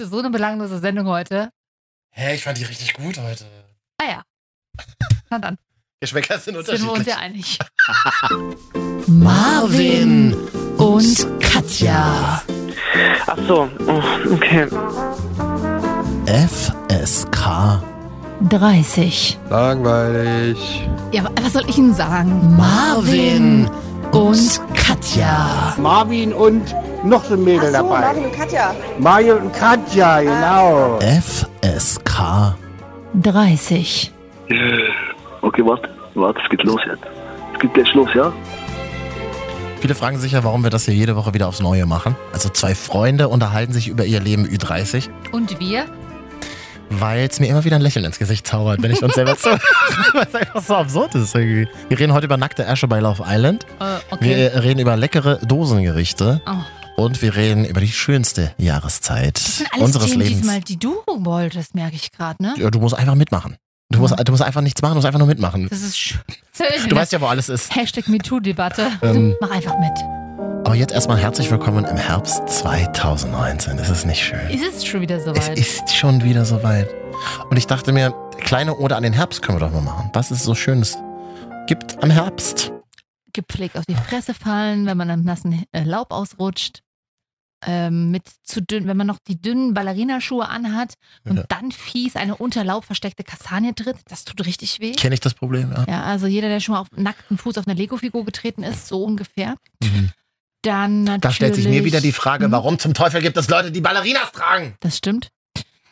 Du, so eine belanglose Sendung heute. Hä, ich fand die richtig gut heute. Ah ja. Na dann, Geschmäcker sind sind wir uns unterschiedlich. ja einig. Marvin und Katja. Ach so, oh, okay. FSK 30. Langweilig. Ja, wa- was soll ich Ihnen sagen? Marvin und Katja. Marvin und noch so ein Mädel Ach so, dabei. Marvin und Katja. Mario und Katja, genau. FSK 30. Okay, warte, warte, es geht los jetzt. Es geht gleich los, ja? Viele fragen sich ja, warum wir das hier jede Woche wieder aufs Neue machen. Also zwei Freunde unterhalten sich über ihr Leben Ü30, Und wir? Weil es mir immer wieder ein Lächeln ins Gesicht zaubert, wenn ich uns selber zu. weil es einfach so absurd ist irgendwie. Wir reden heute über nackte Asche bei Love Island. Äh, okay. Wir reden über leckere Dosengerichte. Oh. Und wir reden über die schönste Jahreszeit Das sind alles unseres Themen Lebens. diesmal, die du wolltest, merke ich gerade, ne? Ja, du musst einfach mitmachen. Du musst, du musst einfach nichts machen, du musst einfach nur mitmachen. Das ist schön. Du weißt ja, wo alles ist. Hashtag MeToo-Debatte. Ähm. Mach einfach mit. Aber jetzt erstmal herzlich willkommen im Herbst 2019. Das ist nicht schön. Ist es schon wieder Es soweit? ist schon wieder soweit. Und ich dachte mir, kleine Ode an den Herbst können wir doch mal machen. Was es so Schönes gibt am Herbst? Gepflegt auf die Fresse fallen, wenn man am nassen äh, Laub ausrutscht. Ähm, mit zu dünn, wenn man noch die dünnen Ballerinaschuhe anhat und Ja. dann fies eine unter Laub versteckte Kastanie tritt, das tut richtig weh. Kenne ich das Problem? Ja. Ja, also jeder, der schon mal auf nackten Fuß auf eine Lego-Figur getreten ist, so ungefähr. Mhm. Dann natürlich. Da stellt sich mir wieder die Frage, Mhm. warum zum Teufel gibt es Leute, die Ballerinas tragen? Das stimmt.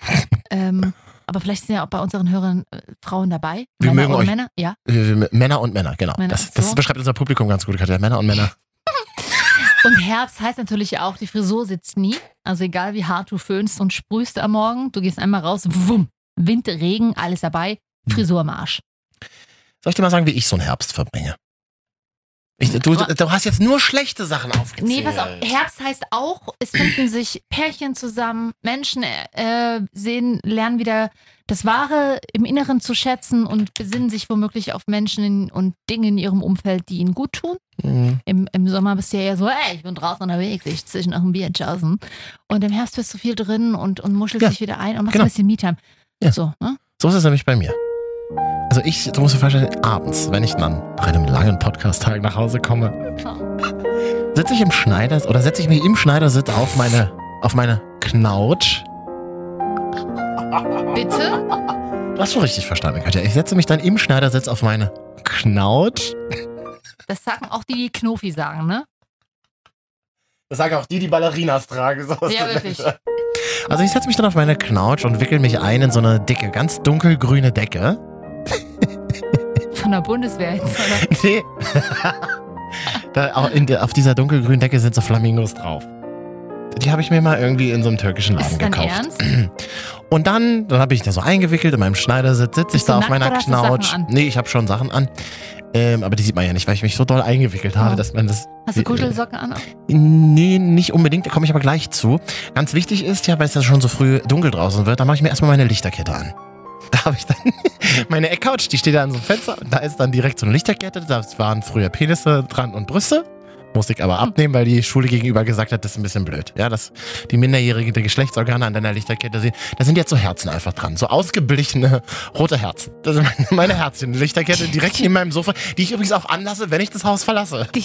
ähm, aber vielleicht sind ja auch bei unseren Hörern äh, Frauen dabei. Wir Männer mögen und euch. Männer, ja. Äh, Männer und Männer, genau. Männer, das, das so. beschreibt unser Publikum ganz gut, Katja. Männer und Männer. Und Herbst heißt natürlich auch, die Frisur sitzt nie. Also egal wie hart du föhnst und sprühst am Morgen, du gehst einmal raus, wumm, Wind, Regen, alles dabei, Frisur am Arsch. Soll ich dir mal sagen, wie ich so einen Herbst verbringe? Ich, du, du hast jetzt nur schlechte Sachen aufgezählt. Nee, pass auf, Herbst heißt auch, es finden sich Pärchen zusammen, Menschen äh, sehen, lernen wieder das Wahre im Inneren zu schätzen und besinnen sich womöglich auf Menschen und Dinge in ihrem Umfeld, die ihnen gut tun. Mhm. Im, Im Sommer bist du ja eher so, ey, ich bin draußen unterwegs, ich zwischen noch ein Bier chausen. Und im Herbst bist du viel drin und, und muschelst Ja, dich wieder ein und machst genau. ein bisschen Me-Time. Ja. So, ne? So ist es nämlich bei mir. Also ich, du musst dir vorstellen, abends, wenn ich dann nach einem langen Podcast-Tag nach Hause komme, sitze ich im Schneiders oder setze ich mich im Schneidersitz auf meine, auf meine Knautsch. Bitte? Du hast schon richtig verstanden, Katja. Ich setze mich dann im Schneidersitz auf meine Knautsch. Das sagen auch die, die Knofi sagen, ne? Das sagen auch die, die Ballerinas tragen. So Ja, wirklich. Also ich setze mich dann auf meine Knautsch und wickel mich ein in so eine dicke, ganz dunkelgrüne Decke. Von der Bundeswehr jetzt, oder? Nee. da, der, auf dieser dunkelgrünen Decke sind so Flamingos drauf. Die habe ich mir mal irgendwie in so einem türkischen Ist Laden dein gekauft. Ernst? Und dann, dann habe ich da so eingewickelt in meinem Schneidersitz, sitze ich da auf meiner Knautsch. Nee, ich habe schon Sachen an. Ähm, aber die sieht man ja nicht, weil ich mich so doll eingewickelt habe, Oh. dass man das. Hast du Kuschelsocken an? Nee, nicht unbedingt, da komme ich aber gleich zu. Ganz wichtig ist ja, weil es ja schon so früh dunkel draußen wird, da mache ich mir erstmal meine Lichterkette an. Da habe ich dann meine Eckcouch, die steht da an so einem Fenster und da ist dann direkt so eine Lichterkette. Da waren früher Penisse dran und Brüste. Musste ich aber abnehmen, weil die Schule gegenüber gesagt hat, das ist ein bisschen blöd. Ja, dass die minderjährigen die Geschlechtsorgane an deiner Lichterkette sehen. Da sind jetzt so Herzen einfach dran. So ausgeblichene rote Herzen. Das sind meine, meine Herzchen. Lichterkette direkt neben meinem Sofa, die ich übrigens auch anlasse, wenn ich das Haus verlasse. Die,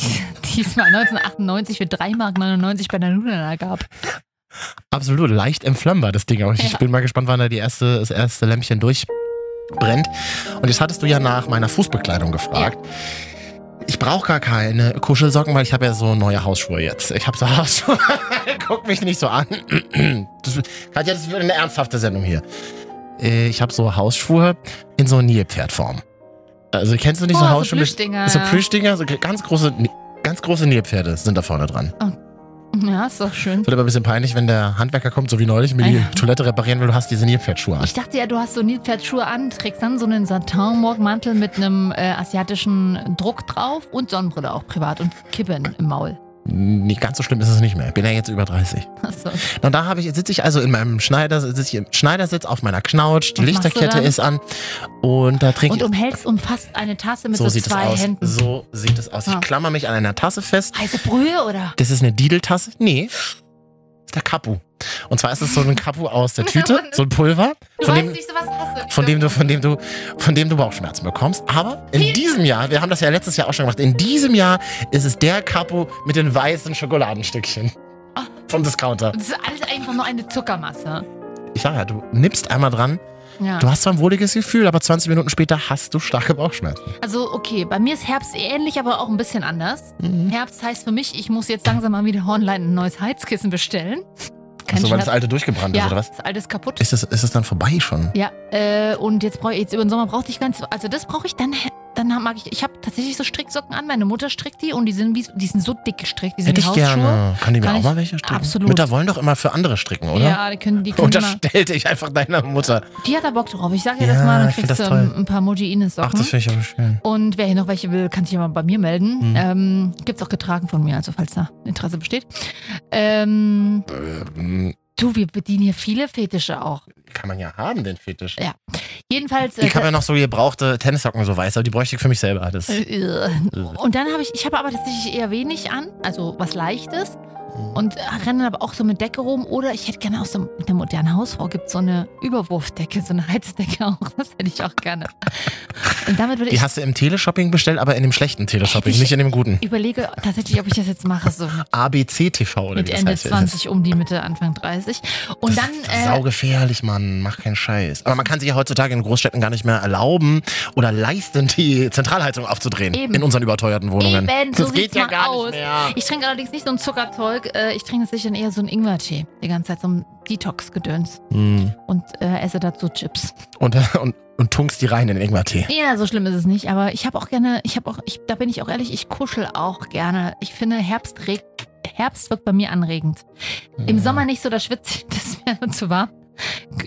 die es mal 1998 für 3,99 Mark bei der Nudana gab. Absolut, leicht entflammbar, das Ding. Aber ich Ja. bin mal gespannt, wann da die erste, das erste Lämpchen durchbrennt. Und jetzt hattest du ja nach meiner Fußbekleidung gefragt. Ich brauche gar keine Kuschelsocken, weil ich habe ja so neue Hausschuhe jetzt. Ich habe so Hausschuhe. Guck mich nicht so an. Das, Katja, das wird eine ernsthafte Sendung hier. Äh, Ich habe so Hausschuhe in so Nilpferdform. Also kennst du nicht so Oh, so Hausschuhe? mit- Plüschdinger. so Plüschdinger, so ganz große, ganz große Nilpferde sind da vorne dran. Ja, ist doch schön. Wird aber ein bisschen peinlich, wenn der Handwerker kommt, so wie neulich, mir die Ja. Toilette reparieren will, du hast diese Nilpferdschuhe an. Ich dachte ja, du hast so Nilpferdschuhe an, trägst dann so einen Satin-Morgenmantel mit einem äh, asiatischen Druck drauf und Sonnenbrille auch privat und Kippen im Maul. Nee, ganz so schlimm ist es nicht mehr. Ich bin ja jetzt über 30. Achso. Und da habe ich, sitze ich also in meinem Schneider, sitze ich im Schneidersitz auf meiner Knautsch, die Was Lichterkette ist an und da trinke Und ich. umhältst umfasst eine Tasse mit so so, zwei aus. Händen. So sieht es aus. Ich Ah. klammer mich an einer Tasse fest. Heiße Brühe oder? Das ist eine Dideltasse? Nee. Das ist der Kapu. Und zwar ist es so ein Kapu aus der Tüte, so ein Pulver, von dem, nicht, von dem du, von dem du, von dem du Bauchschmerzen bekommst. Aber in diesem Jahr, wir haben das ja letztes Jahr auch schon gemacht, in diesem Jahr ist es der Kapu mit den weißen Schokoladenstückchen. Ah. Vom Discounter. Das ist alles einfach nur eine Zuckermasse. Ich sag ja, du nippst einmal dran, Ja. du hast zwar ein wohliges Gefühl, aber 20 Minuten später hast du starke Bauchschmerzen. Also, okay, bei mir ist Herbst ähnlich, aber auch ein bisschen anders. Mhm. Herbst heißt für mich, ich muss jetzt langsam mal wieder online ein neues Heizkissen bestellen. Kein Achso, weil das alte durchgebrannt ja, ist, oder was? das alte ist kaputt. Ist es, ist es dann vorbei schon? Ja, äh, und jetzt brauche ich, jetzt über den Sommer brauchte ich ganz, also das brauche ich dann, dann mag ich, ich habe tatsächlich so Stricksocken an, meine Mutter strickt die und die sind, wie, die sind so dick gestrickt, die sind Hätte ich Hausschuhe. gerne. Kann die mir Kann auch mal welche stricken? absolut. Mütter wollen doch immer für andere stricken, oder? Ja, die können, die können Und das stellte ich einfach deiner Mutter. die hat da Bock drauf. Ich sage Ja, das mal, dann kriegst du ein, paar Moji Ines Ach, Socken. das finde ich aber schön. Und wer hier noch welche will, kann sich ja mal bei mir melden. Mhm. Ähm, Gibt es auch getragen von mir, also falls da Interesse besteht. Ähm, Ähm, du, wir bedienen hier viele Fetische auch. kann man ja haben, den Fetisch. Ja. Jedenfalls. Ich habe ja noch so gebrauchte Tennissocken, so weiß, aber die bräuchte ich für mich selber. Das, äh, und dann habe ich, ich habe aber tatsächlich eher wenig an, also was Leichtes. Und renne aber auch so mit Decke rum. Oder ich hätte gerne auch so mit der modernen Hausfrau gibt so eine Überwurfdecke, so eine Heizdecke auch. Das hätte ich auch gerne. Und damit würde die ich hast du im Teleshopping bestellt, aber in dem schlechten Teleshopping, ich- nicht in dem guten. überlege tatsächlich, ob ich das jetzt mache, so ABC TV oder mit wie das Ende heißt. 20 um die Mitte, Anfang 30. Und das dann. ist Äh, saugefährlich, Mann. Mach keinen Scheiß. Aber man kann sich ja heutzutage in Großstädten gar nicht mehr erlauben oder leisten, die Zentralheizung aufzudrehen. Eben. In unseren überteuerten Wohnungen. Eben, so das geht ja gar aus. nicht mehr. Ich trinke allerdings nicht so ein Zuckerzeug. Äh, Ich trinke dann eher so einen Ingwertee. Die ganze Zeit so ein Detox-Gedöns. Hm. Und äh, esse dazu Chips. Und, und, und tunkst die rein in den Ingwertee. Ja, so schlimm ist es nicht. Aber ich habe auch gerne, ich habe auch, ich, da bin ich auch ehrlich, ich kuschel auch gerne. Ich finde, Herbst, regt, Herbst wirkt bei mir anregend. Im Sommer nicht so, da schwitze ich, das ist mir zu warm.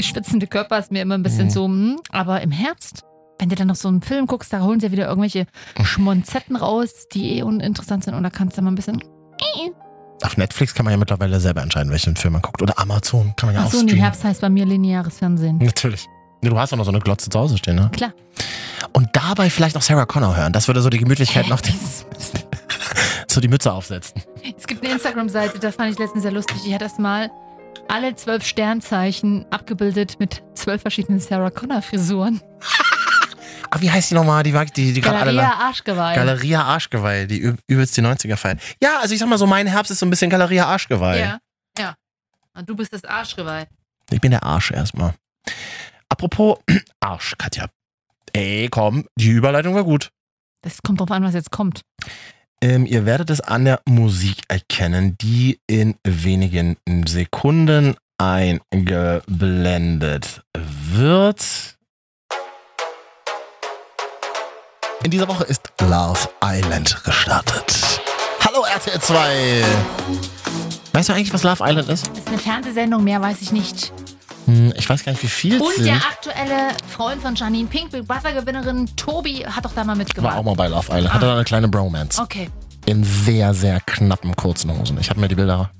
Schwitzende Körper ist mir immer ein bisschen Mhm. so, hm. aber im Herbst, wenn du dann noch so einen Film guckst, da holen sie ja wieder irgendwelche Schmonzetten raus, die eh uninteressant sind und da kannst du mal ein bisschen. Auf Netflix kann man ja mittlerweile selber entscheiden, welchen Film man guckt. Oder Amazon kann man ja auch Achso, nee, streamen. Herbst heißt bei mir lineares Fernsehen. Natürlich. Du hast doch noch so eine Glotze zu Hause stehen, ne? Klar. Und dabei vielleicht noch Sarah Connor hören. Das würde so die Gemütlichkeit noch die, Das- so die Mütze aufsetzen. Es gibt eine Instagram-Seite, da fand ich letztens sehr lustig. Die hat das mal alle zwölf Sternzeichen abgebildet mit zwölf verschiedenen Sarah Connor-Frisuren. Ah, wie heißt die nochmal? Die, die, die gerade alle. Galeria Arschgeweih. Galeria Arschgeweih, die üb- übelst die 90er feiern. Ja, also ich sag mal so, mein Herbst ist so ein bisschen Galeria Arschgeweih. Ja, ja. Und du bist das Arschgeweih. Ich bin der Arsch erstmal. Apropos Arsch, Katja. Ey, komm, die Überleitung war gut. Das kommt drauf an, was jetzt kommt. Ähm, ihr werdet es an der Musik erkennen, die in wenigen Sekunden eingeblendet wird. In dieser Woche ist Love Island gestartet. Hallo RTL 2. Weißt du eigentlich, was Love Island ist? Das ist eine Fernsehsendung, mehr weiß ich nicht. Hm, ich weiß gar nicht, wie viel es Und sind. der aktuelle Freund von Janine Pink, Big Brother-Gewinnerin Tobi, hat doch da mal War mitgemacht. auch mal bei Love Island. Hatte Ah. da eine kleine Bromance. Okay. In sehr, sehr knappen kurzen Hosen. Ich habe mir die Bilder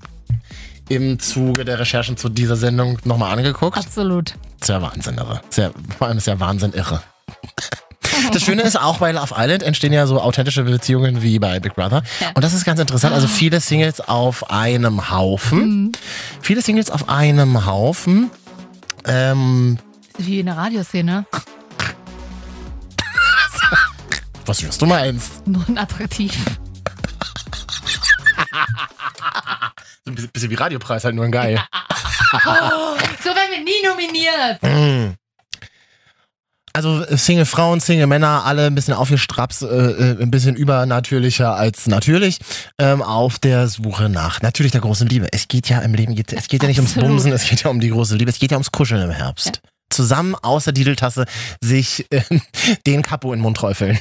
im Zuge der Recherchen zu dieser Sendung nochmal angeguckt. Absolut. Sehr Wahnsinn irre. Sehr, vor allem ist ja Wahnsinn irre. Das Schöne ist, auch bei Love Island entstehen ja so authentische Beziehungen wie bei Big Brother. Ja. Und das ist ganz interessant. Also viele Singles auf einem Haufen. Mhm. Viele Singles auf einem Haufen. Ähm, wie in der Radioszene. was, was du meinst? Nur attraktiv. So ein bisschen, wie Radiopreis, halt nur ein geil. So werden wir nie nominiert. Mm. Also Single Frauen, Single Männer, alle ein bisschen aufgestrapst, äh, äh, ein bisschen übernatürlicher als natürlich, ähm, auf der Suche nach natürlich der großen Liebe. Es geht ja im Leben, geht, es geht ja nicht ums Absolut. Bumsen, es geht ja um die große Liebe, es geht ja ums Kuscheln im Herbst. Ja. Zusammen aus der Dideltasse sich äh, den Kapo in den Mund träufeln.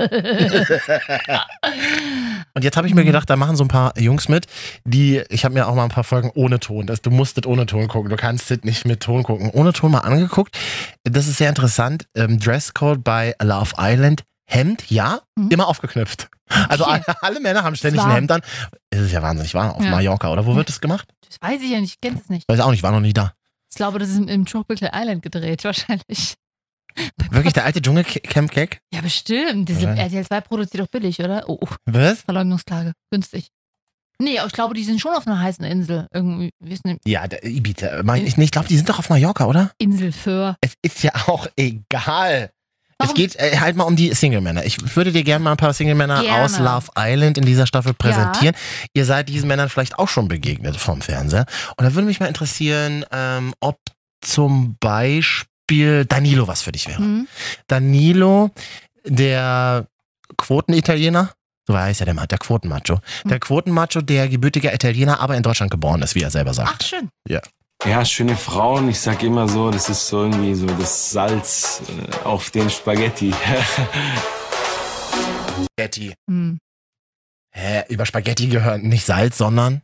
Und jetzt habe ich mir gedacht, da machen so ein paar Jungs mit, die, ich habe mir auch mal ein paar Folgen ohne Ton, das, du musst das ohne Ton gucken, du kannst das nicht mit Ton gucken. Ohne Ton mal angeguckt. Das ist sehr interessant. Ähm, Dresscode bei Love Island. Hemd, ja, Mhm. immer aufgeknüpft. Also Okay. alle, alle Männer haben ständig Das ein Hemd an. Es ist ja wahnsinnig wahr, auf Ja. Mallorca, oder? Wo wird das gemacht? Das weiß ich ja nicht, ich kenne es nicht. Weiß auch nicht, war noch nie da. Ich glaube, das ist im Tropical Island gedreht, wahrscheinlich. Wirklich der alte Dschungelcamp-Gag? Ja, bestimmt. Diese. RTL 2 produziert doch billig, oder? Oh, oh, Was? Verleugnungsklage. Günstig. Nee, aber ich glaube, die sind schon auf einer heißen Insel. Irgendwie, Ja, der Ibiza. Mein, ich ich glaube, die sind doch auf Mallorca, oder? Insel für. Es ist ja auch egal. Warum? Es geht äh, halt mal um die Single-Männer. Ich würde dir gerne mal ein paar Single-Männer aus Love Island in dieser Staffel präsentieren. Ihr seid diesen Männern vielleicht auch schon begegnet vom Fernseher. Und da würde mich mal interessieren, ähm, ob zum Beispiel Danilo was für dich wäre. Hm? Danilo, der Quotenitaliener, so heißt ja der, Ma- der Quotenmacho. Der. Quotenmacho, der gebürtiger Italiener, aber in Deutschland geboren ist, wie er selber sagt. Ach, schön. Ja, schöne Frauen. Ich sag immer so, das ist so irgendwie so das Salz äh, auf den Spaghetti. Spaghetti. Hm. Hä, über Spaghetti gehören nicht Salz, sondern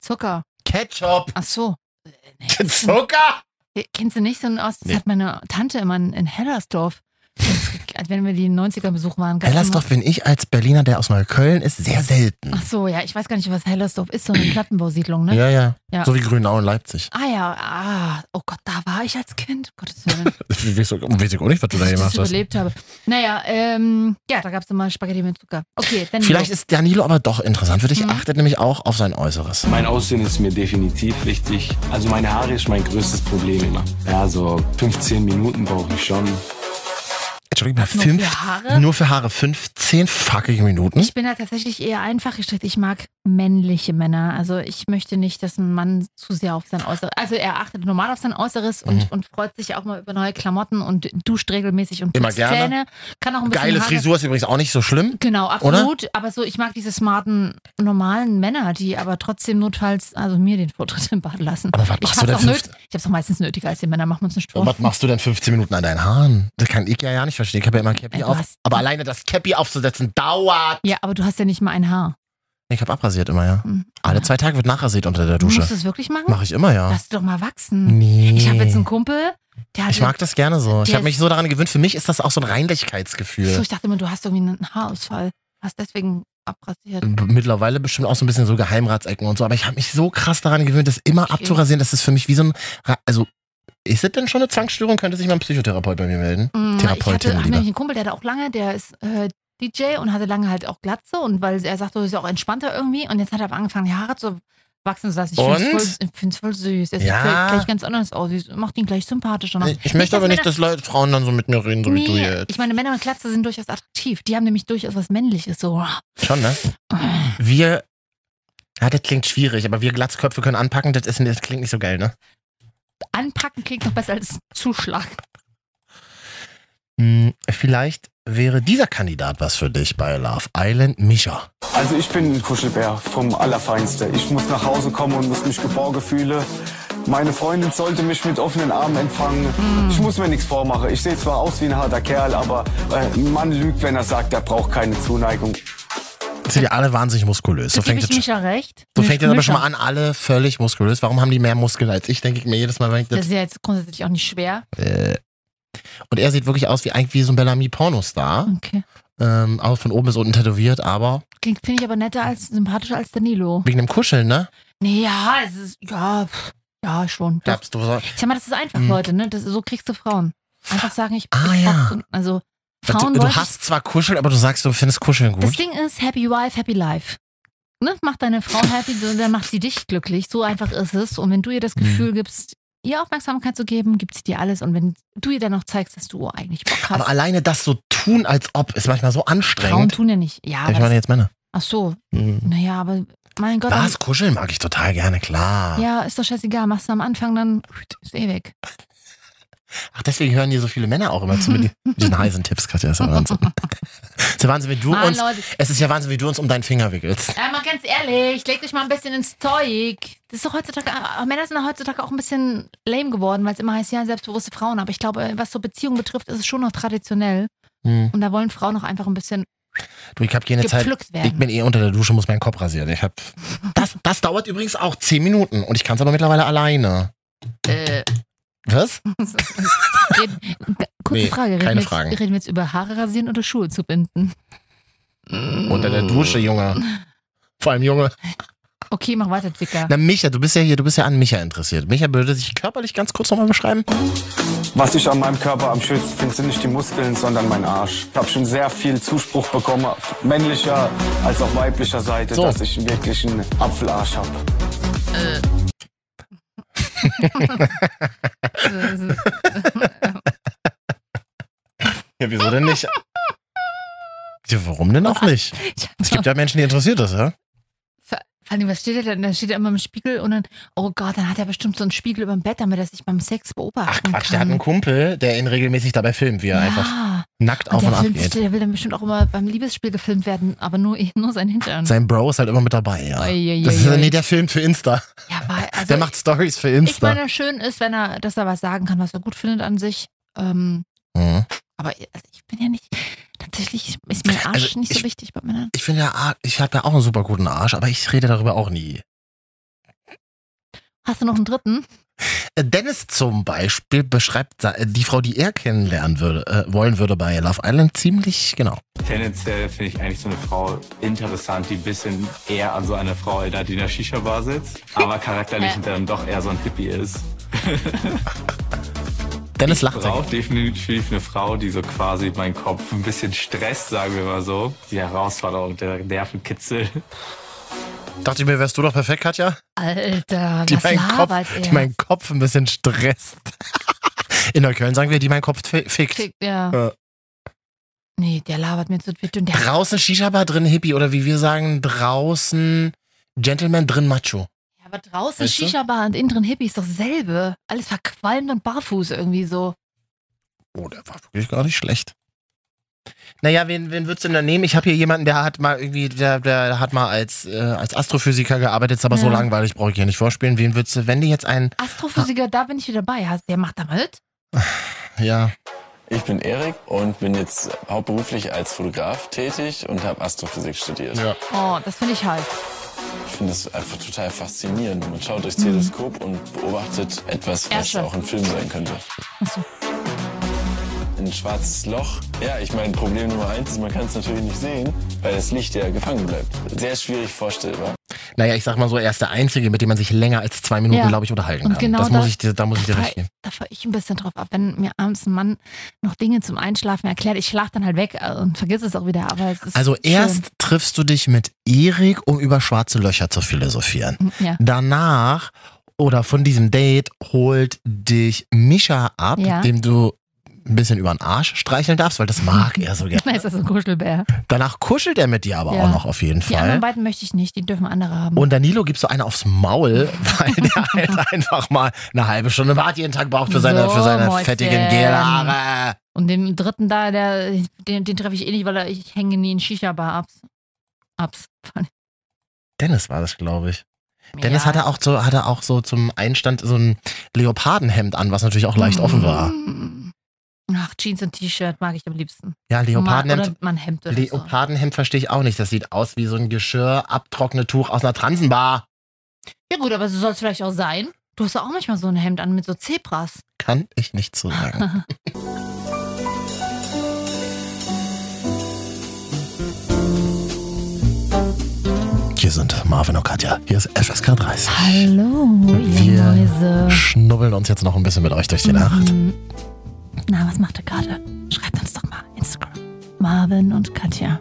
Zucker. Ketchup. Ach so. Äh. Zucker. Kennst du nicht so einen aus? Das Nee. hat meine Tante immer in, in Hellersdorf. Als wenn wir die 90er besuchen waren. Hellersdorf bin ich als Berliner, der aus Neukölln ist, sehr selten. Ach so, ja, ich weiß gar nicht, was Hellersdorf ist, so eine Plattenbausiedlung, ne? Ja, ja, Ja. So wie Grünau in Leipzig. Ah ja, ah, oh Gott, da war ich als Kind. Gottes Willen. Ich weiß auch weiß ich auch nicht, was du da ich gemacht hast. überlebt habe. Naja, ähm, ja, da gab es immer Spaghetti mit Zucker. Okay, dann Vielleicht ist Danilo aber doch interessant für dich. Mhm. Achtet nämlich auch auf sein Äußeres. mein Aussehen ist mir definitiv wichtig. Also meine Haare ist mein größtes Problem immer. Ja, so 15 Minuten brauche ich schon. Entschuldigung, Nur fünf, für Haare? Nur für Haare 15 fucking Minuten. Ich bin da tatsächlich eher einfach gestrickt. Ich mag männliche Männer. Also ich möchte nicht, dass ein Mann zu sehr auf sein Äußeres. Also er achtet normal auf sein Äußeres und, Mhm. und freut sich auch mal über neue Klamotten und duscht regelmäßig und Immer putzt gerne. Zähne. Kann auch ein bisschen Geile Haare Frisur ist übrigens auch nicht so schlimm. Genau, absolut. Aber so, ich mag diese smarten, normalen Männer, die aber trotzdem notfalls, also mir den Vortritt im Bad lassen. Aber was ich machst du hab's denn nöt- Ich hab's auch meistens nötiger als die Männer, machen wir uns nicht Und vor. was machst du denn 15 Minuten an deinen Haaren? Das kann ich ja, ja nicht verstehen. Ich habe ja immer ein Cappy Ey, du auf. hast- Aber alleine das Cappy aufzusetzen dauert. Ja, aber du hast ja nicht mal ein Haar. Ich habe abrasiert immer, ja. Hm. Alle zwei Tage wird nachrasiert unter der Du Dusche. musst es wirklich machen? Mache ich immer, ja. Lass doch mal wachsen. Nee. Ich habe jetzt einen Kumpel, der hat Ich mag das gerne so. Ich Der habe mich ist- so daran gewöhnt. Für mich ist das auch so ein Reinlichkeitsgefühl. so, ich dachte immer, du hast irgendwie einen Haarausfall. Hast deswegen abrasiert. Mittlerweile bestimmt auch so ein bisschen so Geheimratsecken und so. Aber ich habe mich so krass daran gewöhnt, das immer Okay. abzurasieren. Das ist für mich wie so ein. Ra- Also, ist es denn schon eine Zwangsstörung? Könnte sich mal ein Psychotherapeut bei mir melden? Mm, Ich Therapeutin hatte lieber. nämlich einen Kumpel, der hat auch lange, der ist äh, DJ und hatte lange halt auch Glatze und weil er sagt, so ist ja auch entspannter irgendwie und jetzt hat er aber angefangen, die Haare zu wachsen zu lassen. Ich finde es voll, ich voll süß. Er Ja. sieht gleich, ganz anders aus. Ich- Macht ihn gleich sympathischer. Ich, ich möchte aber nicht, dass Leute, Frauen dann so mit mir reden, so wie du Nee, jetzt. ich meine, Männer mit Glatze sind durchaus attraktiv. Die haben nämlich durchaus was Männliches. So. Schon, ne? Wir. Ja, das klingt schwierig, aber wir Glatzköpfe können anpacken, das, ist, das klingt nicht so geil, ne? Anpacken klingt noch besser als Zuschlag. Hm, vielleicht wäre dieser Kandidat was für dich bei Love Island, Misha. Also ich bin ein Kuschelbär vom Allerfeinste. Ich muss nach Hause kommen und muss mich geborgen fühlen. Meine Freundin sollte mich mit offenen Armen empfangen. Ich muss mir nichts vormachen. Ich sehe zwar aus wie ein harter Kerl, aber äh, ein Mann lügt, wenn er sagt, er braucht keine Zuneigung. Sind ja alle wahnsinnig muskulös. So fängt, ich jetzt, recht. so fängt jetzt aber schon mal an, alle völlig muskulös. Warum haben die mehr Muskeln als ich, denke ich mir jedes Mal, wenn ich Das das. ist ja jetzt grundsätzlich auch nicht schwer. Äh. Und er sieht wirklich aus wie eigentlich wie so ein Bellamy-Pornostar. Okay. Ähm, auch von oben bis unten tätowiert, aber Klingt, finde ich aber netter als, sympathischer als Danilo. wegen dem Kuscheln, ne? Nee, ja, es ist, ja, pff, ja, schon. Doch. Du so, Ich sag mal, das ist einfach, Hm. Leute, ne? Das, so kriegst du Frauen. Einfach sagen, ich, Ah, ich ja. brauch- Also, du, Frauen du wollen- hast zwar Kuscheln, aber du sagst, du findest Kuscheln Das gut. Ding ist, happy wife, happy life. Ne? Mach deine Frau happy, dann macht sie dich glücklich. So einfach ist es. Und wenn du ihr das Mhm. Gefühl gibst, ihr Aufmerksamkeit zu geben, gibt sie dir alles. Und wenn du ihr dann noch zeigst, dass du eigentlich Bock hast. Aber alleine das so tun, als ob, ist manchmal so Frauen anstrengend. tun ja nicht. Ja, ich aber meine das, jetzt Männer. Ach so. Hm. Naja, aber mein Gott. Was? Kuscheln mag ich total gerne, klar. Ja, ist doch scheißegal. Machst du am Anfang, dann ist eh weg. Ach, deswegen hören hier so viele Männer auch immer zu mit diesen heißen Tipps, Katja. Das ist ja Wahnsinn. Das ist ja Wahnsinn, wie du Mann, uns. Leute. Es ist ja Wahnsinn, wie du uns um deinen Finger wickelst. Ja, mal ganz ehrlich, legt euch mal ein bisschen ins Zeug. Das ist doch heutzutage, äh, Männer sind doch heutzutage auch ein bisschen lame geworden, weil es immer heißt, ja, selbstbewusste Frauen. Aber ich glaube, was so Beziehungen betrifft, ist es schon noch traditionell. Hm. Und da wollen Frauen noch einfach ein bisschen Du, ich habe keine Zeit. gepflückt Ich werden. bin eh unter der Dusche, muss meinen Kopf rasieren. Ich hab, das, das dauert übrigens auch zehn Minuten und ich kann es aber mittlerweile alleine. Äh, Was? reden, kurze Nee, Frage, reden, keine wir jetzt, Fragen. reden wir jetzt über Haare rasieren oder Schuhe zu binden? Unter der Dusche, Junge. Vor allem Junge. Okay, mach weiter, Dicker. Na, Micha, du bist ja hier, du bist ja an Micha interessiert. Micha, würde sich körperlich ganz kurz nochmal beschreiben? Was ich an meinem Körper am schönsten finde, sind nicht die Muskeln, sondern mein Arsch. Ich habe schon sehr viel Zuspruch bekommen, männlicher als auch weiblicher Seite, So. dass ich wirklich einen Apfelarsch habe. Ja, wieso denn nicht? Ja, warum denn auch nicht? Es gibt ja Menschen, die interessiert das, ja? Vor allem, was steht da denn? Da steht er immer im Spiegel und dann, oh Gott, dann hat er bestimmt so einen Spiegel über dem Bett, damit er sich beim Sex beobachten Ach kann. Quatsch, der hat einen Kumpel, der ihn regelmäßig dabei filmt, wie er einfach ja. nackt auf Und und der, ab geht. der will dann bestimmt auch immer beim Liebesspiel gefilmt werden, aber nur, nur sein Hintern. Sein Bro ist halt immer mit dabei, ja. Ui, Das ist, nee, der filmt für Insta. ja, aber, also, Der macht Stories für ich Insta. meine, schön ist, wenn er, dass er was sagen kann, was er gut findet an sich. Ähm, Mhm. aber also ich bin ja nicht, tatsächlich ist mir Arsch Also nicht so ich- wichtig bei Männern. Ich finde ja, ah, ich habe ja auch einen super guten Arsch, aber ich rede darüber auch nie. Hast du noch einen dritten? Äh, Dennis zum Beispiel beschreibt äh, die Frau, die er kennenlernen würde, äh, wollen würde bei Love Island ziemlich genau. Tendenziell finde ich eigentlich so eine Frau interessant, die ein bisschen eher an so eine Frau erinnert, die in der Shisha-Bar sitzt, aber charakterlich dann doch eher so ein Hippie ist. Dennis Ich lacht sehr. brauche definitiv eine Frau, die so quasi meinen Kopf ein bisschen stresst, sagen wir mal so. Die Herausforderung, der Nervenkitzel. Dachte ich mir, wärst du doch perfekt, Katja? Alter, Die was meinen, labert Kopf, er? die meinen Kopf ein bisschen stresst. In Neukölln sagen wir, die meinen Kopf fi- fickt. Fick, ja. Ja. Nee, der labert mir zu viel. Der Draußen Shisha-Bar, drin Hippie oder wie wir sagen, draußen Gentleman, drin Macho. Aber draußen Weißt du? Shisha-Bar und innen drin Hippie ist doch dasselbe. Alles verqualmt und barfuß irgendwie so. Oh, der war wirklich gar nicht schlecht. Naja, wen, wen würdest du denn da nehmen? Ich habe hier jemanden, der hat mal irgendwie, der, der hat mal als, äh, als Astrophysiker gearbeitet, ist aber so Ja. langweilig, brauche ich hier nicht vorspielen. Wen würdest du, wenn die jetzt einen, Astrophysiker, da bin ich wieder bei. Hast- Der macht da mit? ja, Ich bin Erik und bin jetzt hauptberuflich als Fotograf tätig und habe Astrophysik studiert. Ja. Oh, das finde ich heiß. Ich finde das einfach total faszinierend. Man schaut durchs Teleskop und beobachtet etwas, was Ersche. auch ein Film sein könnte. Achso. Ein schwarzes Loch. Ja, ich meine, Problem Nummer eins ist, man kann es natürlich nicht sehen, weil das Licht ja gefangen bleibt. Sehr schwierig vorstellbar. Naja, ich sag mal so, er ist der Einzige, mit dem man sich länger als zwei Minuten, Ja. glaube ich, unterhalten Und kann. genau das muss das- ich dir, da muss ich dir Da, recht geben. da fahre ich ein bisschen drauf ab. Wenn mir abends ein Mann noch Dinge zum Einschlafen erklärt, ich schlafe dann halt weg äh, und vergiss es auch wieder. Aber Also schön. erst triffst du dich mit Erik, um über schwarze Löcher zu philosophieren. Ja. Danach oder von diesem Date holt dich Mischa ab, Ja. dem du ein bisschen über den Arsch streicheln darfst, weil das mag er so gerne. Na, ist das ein Kuschelbär. Danach kuschelt er mit dir aber Ja. auch noch auf jeden Die anderen Fall. beiden möchte ich nicht, die dürfen andere haben. Und Danilo gibst du eine aufs Maul, weil der halt einfach mal eine halbe Stunde Bart jeden Tag braucht für seine, So, für seine Mäuschen. fettigen Gelhaare. Und den dritten da, der, den, den treffe ich eh nicht, weil er, ich hänge nie in Shisha-Bar ab. Abs. Dennis war das, glaube ich. Dennis Ja. hatte auch so, hatte auch so zum Einstand so ein Leopardenhemd an, was natürlich auch leicht offen war. Ach, Jeans und T-Shirt mag ich am liebsten. Ja, Leopardenhemd. oder mal ein Hemd oder Leopardenhemd verstehe ich auch nicht. Das sieht aus wie so ein Geschirr, Abtrocknetuch aus einer Transenbar. so. Ja gut, aber so soll es vielleicht auch sein. Du hast ja auch manchmal so ein Hemd an mit so Zebras. Kann ich nicht so sagen. Hier sind Marvin und Katja. Hier ist FSK 30. Hallo, ihr Wir Mäuse. schnubbeln uns jetzt noch ein bisschen mit euch durch die Nacht. Mhm. Na, was macht ihr gerade? Schreibt uns doch mal Instagram. Marvin und Katja.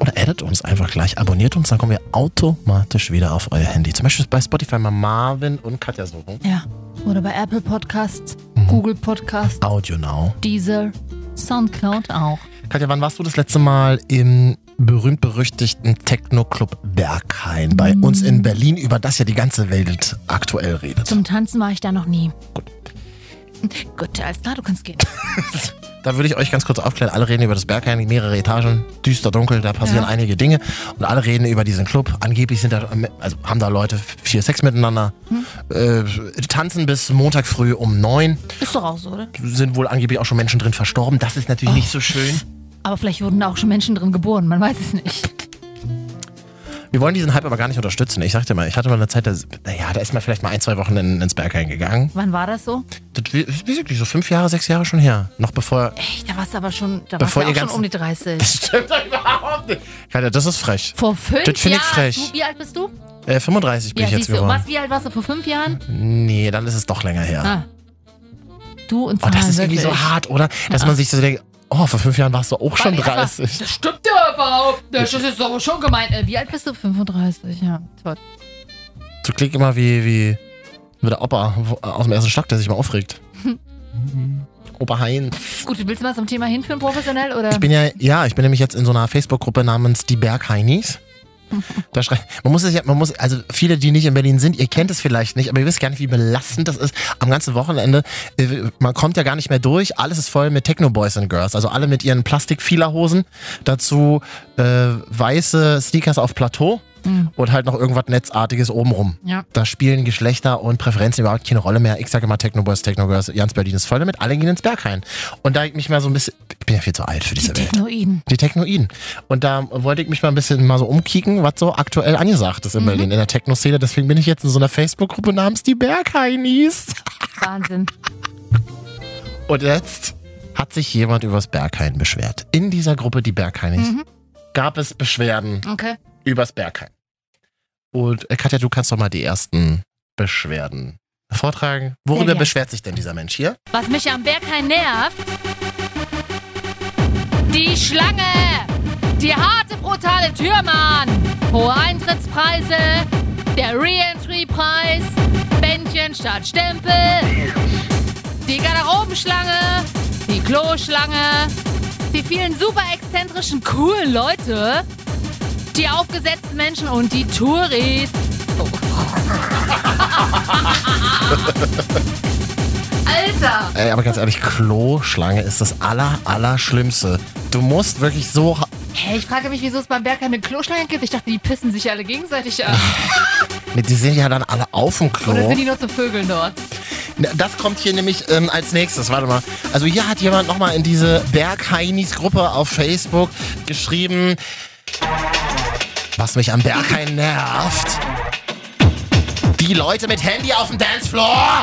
Oder addet uns einfach gleich, abonniert uns, dann kommen wir automatisch wieder auf euer Handy. Zum Beispiel bei Spotify mal Marvin und Katja suchen. Ja. Oder bei Apple Podcasts, Mhm. Google Podcasts, Audio Now. Deezer, Soundcloud auch. Katja, wann warst du das letzte Mal im berühmt-berüchtigten Techno-Club Berghain bei Mm. uns in Berlin, über das ja die ganze Welt aktuell redet? Zum Tanzen war ich da noch nie. Gut. Gut, alles klar, du kannst gehen. Da würde ich euch ganz kurz aufklären. Alle reden über das Berghain, mehrere Etagen, düster, dunkel, da passieren Ja. einige Dinge. Und alle reden über diesen Club. Angeblich sind da, also haben da Leute viel Sex miteinander, Hm. äh, tanzen bis Montag früh um neun. Ist doch auch so, oder? Sind wohl angeblich auch schon Menschen drin verstorben. Das ist natürlich Oh. nicht so schön. Aber vielleicht wurden da auch schon Menschen drin geboren, man weiß es nicht. Wir wollen diesen Hype aber gar nicht unterstützen. Ich sagte mal, ich hatte mal eine Zeit, da, naja, da ist man vielleicht mal ein, zwei Wochen in, ins Berghain gegangen. Wann war das so? Das ist wirklich so fünf Jahre, sechs Jahre schon her. Noch bevor. Echt, da warst du aber schon, da Bevor warst du ihr auch schon um die 30. Das stimmt doch überhaupt nicht. Katja, das ist frech. Vor fünf Das finde Jahren. ich frech. Du, wie alt bist du? Äh, 35 bin Ja, ich jetzt geworden. Was, wie alt warst du vor fünf Jahren? Nee, dann ist es doch länger her. Ah. Du und Oh, das Zahlen, ist irgendwie so wirklich. hart, oder? Dass Ja. man sich so denkt, oh, vor fünf Jahren warst du auch schon Warte, erst mal, 30. Das stimmt ja überhaupt nicht. Das ist aber schon gemeint. Äh, Wie alt bist du? 35, ja. Toll. Du klingst immer wie, wie, wie der Opa wo- aus dem ersten Stock, der sich mal aufregt. Opa Heinz. Gut, willst du mal zum Thema hinführen, professionell? Oder? Ich bin ja, ja, ich bin nämlich jetzt in so einer Facebook-Gruppe namens Die Bergheinis. Man muss es ja, man muss, also viele, die nicht in Berlin sind, ihr kennt es vielleicht nicht, aber ihr wisst gar nicht, wie belastend das ist. Am ganzen Wochenende, äh, man kommt ja gar nicht mehr durch, alles ist voll mit Techno-Boys and Girls, also alle mit ihren Plastik-Fielerhosen, dazu äh, weiße Sneakers auf Plateau Mhm. und halt noch irgendwas Netzartiges obenrum. Ja. Da spielen Geschlechter und Präferenzen überhaupt keine Rolle mehr. Ich sage immer Techno-Boys, Techno-Girls, ganz Berlin ist voll damit, alle gehen ins Berghain. Und da ich mich mal so ein bisschen, bin ja viel zu alt für diese Die Welt. Technoiden. Die Technoiden. Und da wollte ich mich mal ein bisschen mal so umkicken, was so aktuell angesagt ist in Berlin in der Techno-Szene. Deswegen bin ich jetzt in so einer Facebook-Gruppe namens die Bergheinis. Wahnsinn. Und jetzt hat sich jemand übers Berghain beschwert. In dieser Gruppe, die Bergheinis, Mhm. gab es Beschwerden Okay. übers Berghain. Und äh, Katja, du kannst doch mal die ersten Beschwerden vortragen. Worüber beschwert sich denn dieser Mensch hier? Was mich am Berghain nervt, die Schlange, die harte, brutale Türmann, hohe Eintrittspreise, der Re-Entry-Preis, Bändchen statt Stempel, die Garderobenschlange, die Kloschlange, die vielen super exzentrischen, coolen Leute, die aufgesetzten Menschen und die Touris. Oh. Alter! Ey, aber ganz ehrlich, Kloschlange ist das aller, allerschlimmste. Du musst wirklich so Hä, ich frage mich, wieso es beim Berg keine Kloschlange gibt. Ich dachte, die pissen sich alle gegenseitig an. Die sind ja dann alle auf dem Klo. Oder sind die nur zum Vögeln dort? Das kommt hier nämlich ähm, als nächstes. Warte mal. Also hier hat jemand nochmal in diese Bergheinis-Gruppe auf Facebook geschrieben, was mich am Berghain nervt. Die Leute mit Handy auf dem Dancefloor.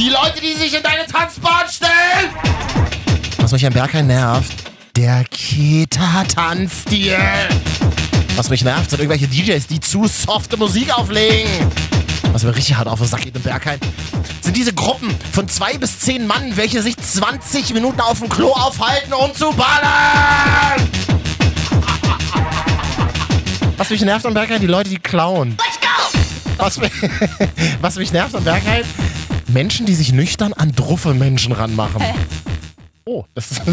Die Leute, die sich in deine Tanzbahn stellen. Was mich am Berghain nervt, der Kita-Tanzstil. Was mich nervt, sind irgendwelche DJs, die zu softe Musik auflegen. Was mir richtig hart auf den Sack geht im Berghain, sind diese Gruppen von zwei bis zehn Mann, welche sich 20 Minuten auf dem Klo aufhalten, um zu ballern. Was mich nervt am Berghain, die Leute, die klauen. Was, mi- was mich nervt am Berghain, Menschen, die sich nüchtern an druffe Menschen ranmachen. Oh, das ist...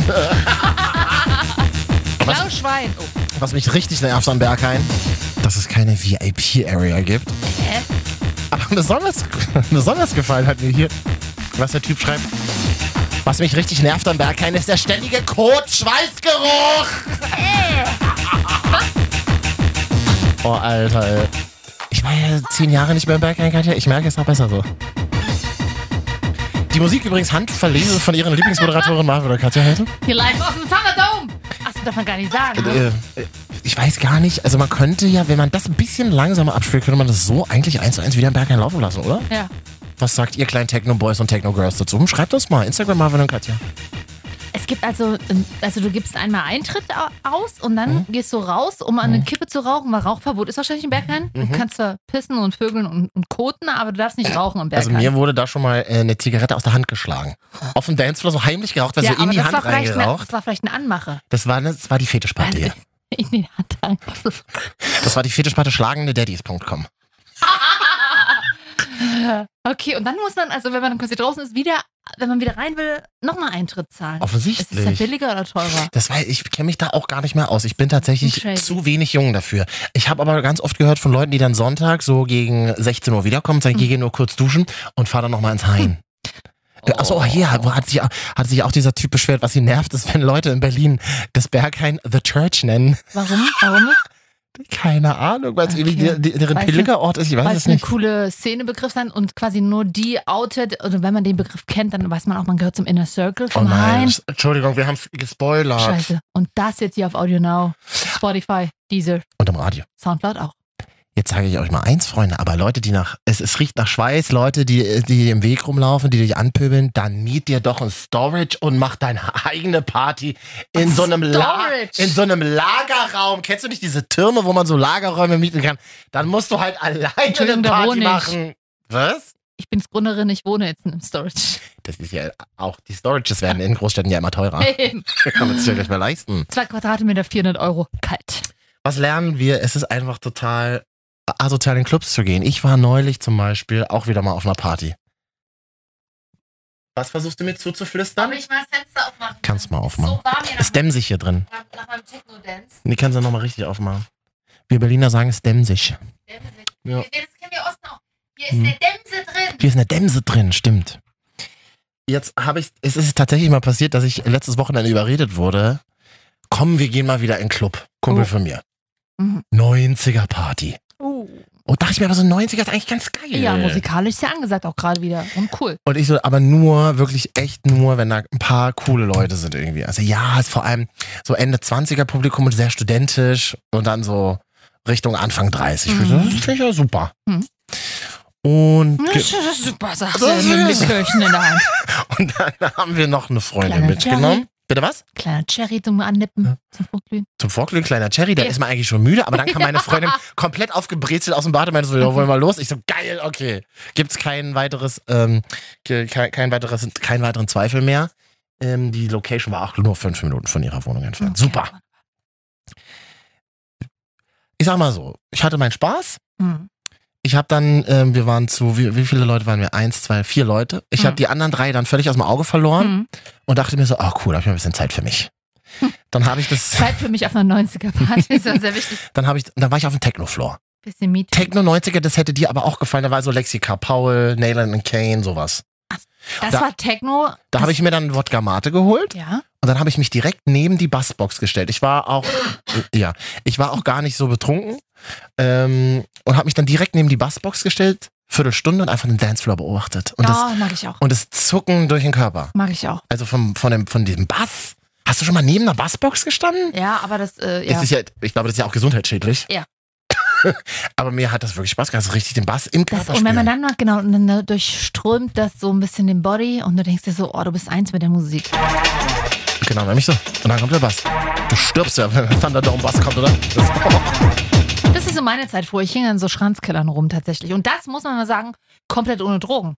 Was? Oh. Was mich richtig nervt am Berghain, dass es keine VIP-Area gibt. Hä? Aber besonders, besonders gefallen hat mir hier, was der Typ schreibt. Was mich richtig nervt am Berghain ist der ständige Kot-Schweißgeruch. oh, Alter, ey. Ich war ja zehn Jahre nicht mehr im Berghain, Katja. Ich merke, es auch besser so. Die Musik übrigens handverlesen von ihren Lieblingsmoderatorin Marvin oder Katja Helten. Hier live aus dem Thunderdome. Achso, darf man gar nicht sagen. Ne? Äh, ich weiß gar nicht, also man könnte ja, wenn man das ein bisschen langsamer abspielt, könnte man das so eigentlich eins zu eins wieder im Berghain laufen lassen, oder? Ja. Was sagt ihr kleinen Techno-Boys und Techno-Girls dazu? Schreibt das mal. Instagram Marvin und Katja. Es gibt also, ähm, also du gibst einmal Eintritt au- aus und dann Mhm. gehst du raus, um an eine Kippe zu rauchen, weil Rauchverbot ist wahrscheinlich im Berghain. Du Mhm. kannst zwar pissen und vögeln und, und koten, aber du darfst nicht rauchen im Also Berghain. mir wurde da schon mal äh, eine Zigarette aus der Hand geschlagen. Auf dem Dancefloor so heimlich geraucht, weil ja, in die Hand vielleicht eine, reingeraucht. das war vielleicht eine Anmache. Das war, eine, das war die Fetischparty. hier. In die Hand rein. Das war die Fetischparty schlagende Daddies.com. Okay, und dann muss man, also wenn man dann quasi draußen ist, wieder, wenn man wieder rein will, nochmal Eintritt zahlen. Ist es Offensichtlich. ja billiger oder teurer? Das war, ich kenne mich da auch gar nicht mehr aus. Ich bin tatsächlich zu wenig jung dafür. Ich habe aber ganz oft gehört von Leuten, die dann Sonntag so gegen 16 Uhr wiederkommen, sagen, ich gehe nur kurz duschen und fahre dann nochmal ins Hain. Achso, hier hat, hat, sich, hat sich auch dieser Typ beschwert, was ihn nervt, ist, wenn Leute in Berlin das Berghain The Church nennen. Warum? Warum? Keine Ahnung, weil es Okay. irgendwie der- der- deren Pilgerort ist. Ich weiß es es eine nicht. coole Szenebegriff sein und quasi nur die outet, oder wenn man den Begriff kennt, dann weiß man auch, man gehört zum Inner Circle. Oh nein, Entschuldigung, wir haben gespoilert. Scheiße. Und das jetzt hier auf Audio Now, Spotify, Deezer, Und im Radio. Soundcloud auch. Jetzt sage ich euch mal eins, Freunde, aber Leute, die nach, es, es riecht nach Schweiß, Leute, die, die im Weg rumlaufen, die dich anpöbeln, dann miet dir doch ein Storage und mach deine eigene Party in so einem La in so einem Lagerraum. Kennst du nicht diese Türme, wo man so Lagerräume mieten kann? Dann musst du halt alleine eine Party machen. Was? Ich bin's Gründerin, ich wohne jetzt in einem Storage. Das ist ja auch, die Storages werden in Großstädten ja immer teurer. Eben. Kann man sich ja gleich mal leisten. Zwei Quadratmeter, 400 Euro. Kalt. Was lernen wir? Es ist einfach total asozial in Clubs zu gehen. Ich war neulich zum Beispiel auch wieder mal auf einer Party. Was versuchst du mir zuzuflüstern? ich mal das Fenster aufmachen? Kannst mal aufmachen. hier Es dämmt sich hier drin. nach, nach meinem Techno-Dance. Die kannst du nochmal richtig aufmachen. Wir Berliner sagen, es dämmt sich. Ja. Das kennen wir Osten auch. Hier Hm. eine Dämse drin. Hier ist eine Dämse drin, stimmt. Jetzt habe ich, es ist tatsächlich mal passiert, dass ich letztes Wochenende überredet wurde. Komm, wir gehen mal wieder in den Club. Kumpel Oh. von mir. Mhm. 90er Party. Uh. Und dachte ich mir aber so, 90er ist eigentlich ganz geil. Ja, musikalisch ist ja angesagt auch gerade wieder. Und cool. Und ich so, aber nur, wirklich echt nur, wenn da ein paar coole Leute sind irgendwie. Also ja, ist vor allem so Ende 20er Publikum und sehr studentisch und dann so Richtung Anfang 30. Mhm. Ich so, Das finde ich ja super. Mhm. Und, Das ist super, sagst du mit Kirchen in der Hand. und dann haben wir noch eine Freundin Kleiner mitgenommen. Bitte was? Kleiner Cherry zum Annippen, Ja. zum Vorglühen. Zum Vorglühen, kleiner Cherry, da Ja. ist man eigentlich schon müde, aber dann kam meine Freundin komplett aufgebrezelt aus dem Bad und meinte so, ja, wollen wir los? Ich so, geil, okay. Gibt's kein weiteres, ähm, ke- kein, kein weiteres, keinen weiteren Zweifel mehr. Ähm, die Location war auch nur fünf Minuten von ihrer Wohnung entfernt. Super. Ich sag mal so, ich hatte meinen Spaß. Hm. Ich habe dann, ähm, wir waren zu, wie, wie viele Leute waren wir? Eins, zwei, vier Leute. Ich Mhm. habe die anderen drei dann völlig aus dem Auge verloren Hm. und dachte mir so, oh cool, da habe ich mal ein bisschen Zeit für mich. Dann habe ich das, Zeit für mich auf einer 90er-Party ist ja sehr wichtig. dann habe ich, dann war ich auf dem Techno-Floor. Bisschen Meeting. Techno 90er, das hätte dir aber auch gefallen. Da war so Lexika Paul, Nayland und Kane, sowas. Das da- war Techno. Da das- habe ich mir dann Wodka Mate geholt Ja. und dann habe ich mich direkt neben die Bassbox gestellt. Ich war auch, ja, ich war auch gar nicht so betrunken ähm, und habe mich dann direkt neben die Bassbox gestellt, Viertelstunde und einfach den Dancefloor beobachtet. Und, das, ja, mag ich auch. und das Zucken durch den Körper. Mag ich auch. Also vom, von, dem, von diesem Bass. Hast du schon mal neben einer Bassbox gestanden? Ja, aber das, äh, ja. Das ist ja, ich glaube, das ist ja auch gesundheitsschädlich. Ja. aber mir hat das wirklich Spaß gemacht, so richtig den Bass im Das, Körper und wenn man dann noch, genau, und dann durchströmt das so ein bisschen den Body und du denkst dir so, oh, du bist eins mit der Musik. Genau, nämlich so. Und dann kommt der Bass. Du stirbst ja, wenn Thunderdome Bass kommt, oder? Das, Das ist so meine Zeit vor. Ich hing an so Schranzkellern rum tatsächlich. Und das muss man mal sagen, komplett ohne Drogen.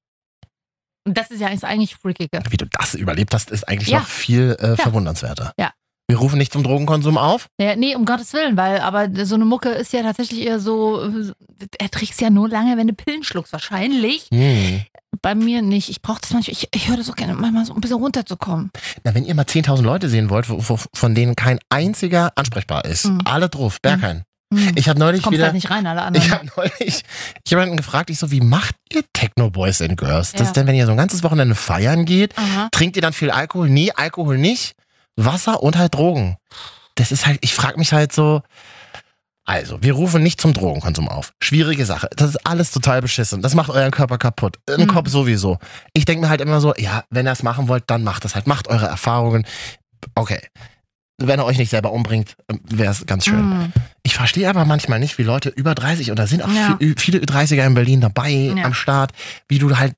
Und das ist ja eigentlich- freakiger. wie du das überlebt hast, ist eigentlich Ja. noch viel äh, verwundernswerter. Ja. Wir rufen nicht zum Drogenkonsum auf. Ja, nee, um Gottes Willen, weil aber so eine Mucke ist ja tatsächlich eher so, äh, er trägst ja nur lange, wenn du Pillen schluckst. Wahrscheinlich. Hm. Bei mir nicht. Ich brauche das manchmal, ich, ich höre das auch gerne, manchmal so ein bisschen runterzukommen. Na, wenn ihr mal 10.000 Leute sehen wollt, wo, wo, von denen kein einziger ansprechbar ist, Mhm. alle drauf, Berghain. Hm. Ich habe neulich wieder. halt nicht rein, alle anderen. Ich habe neulich jemanden gefragt, ich so, wie macht ihr Techno-Boys and Girls? Das Ja. ist denn, wenn ihr so ein ganzes Wochenende feiern geht, Aha. trinkt ihr dann viel Alkohol? Nee, Alkohol nicht. Wasser und halt Drogen. Das ist halt, ich frage mich halt so. Also, wir rufen nicht zum Drogenkonsum auf. Schwierige Sache. Das ist alles total beschissen. Das macht euren Körper kaputt. Im Mhm. Kopf sowieso. Ich denke mir halt immer so, ja, wenn ihr es machen wollt, dann macht es halt. Macht eure Erfahrungen. Okay. Wenn ihr euch nicht selber umbringt, wäre es ganz schön. Hm. Ich verstehe aber manchmal nicht, wie Leute über 30, und da sind auch Ja. viel, viele 30er in Berlin dabei Ja. am Start, wie du halt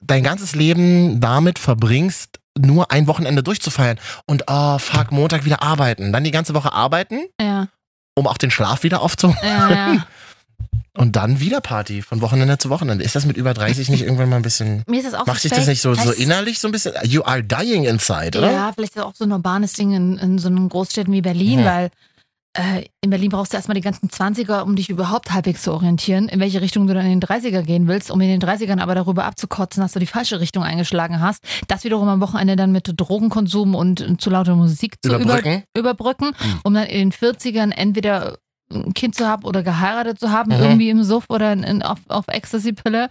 dein ganzes Leben damit verbringst, nur ein Wochenende durchzufeiern und oh fuck, Montag wieder arbeiten, dann die ganze Woche arbeiten, Ja, um auch den Schlaf wieder aufzuholen ja, ja. und dann wieder Party von Wochenende zu Wochenende. Ist das mit über 30 nicht irgendwann mal ein bisschen, Mir ist das auch macht sich das nicht so, so innerlich so ein bisschen, you are dying inside, oder? Ja, vielleicht ist das auch so ein urbanes Ding in, in so einen Großstädten wie Berlin, Mhm. weil in Berlin brauchst du erstmal die ganzen 20er, um dich überhaupt halbwegs zu orientieren, in welche Richtung du dann in den 30er gehen willst, um in den 30ern aber darüber abzukotzen, dass du die falsche Richtung eingeschlagen hast. Das wiederum am Wochenende dann mit Drogenkonsum und äh, zu lauter Musik zu über, Überbrücken? überbrücken, Mhm. um dann in den 40ern entweder ein Kind zu haben oder geheiratet zu haben, Mhm. irgendwie im Suff oder in, in, auf, auf Ecstasy-Pille.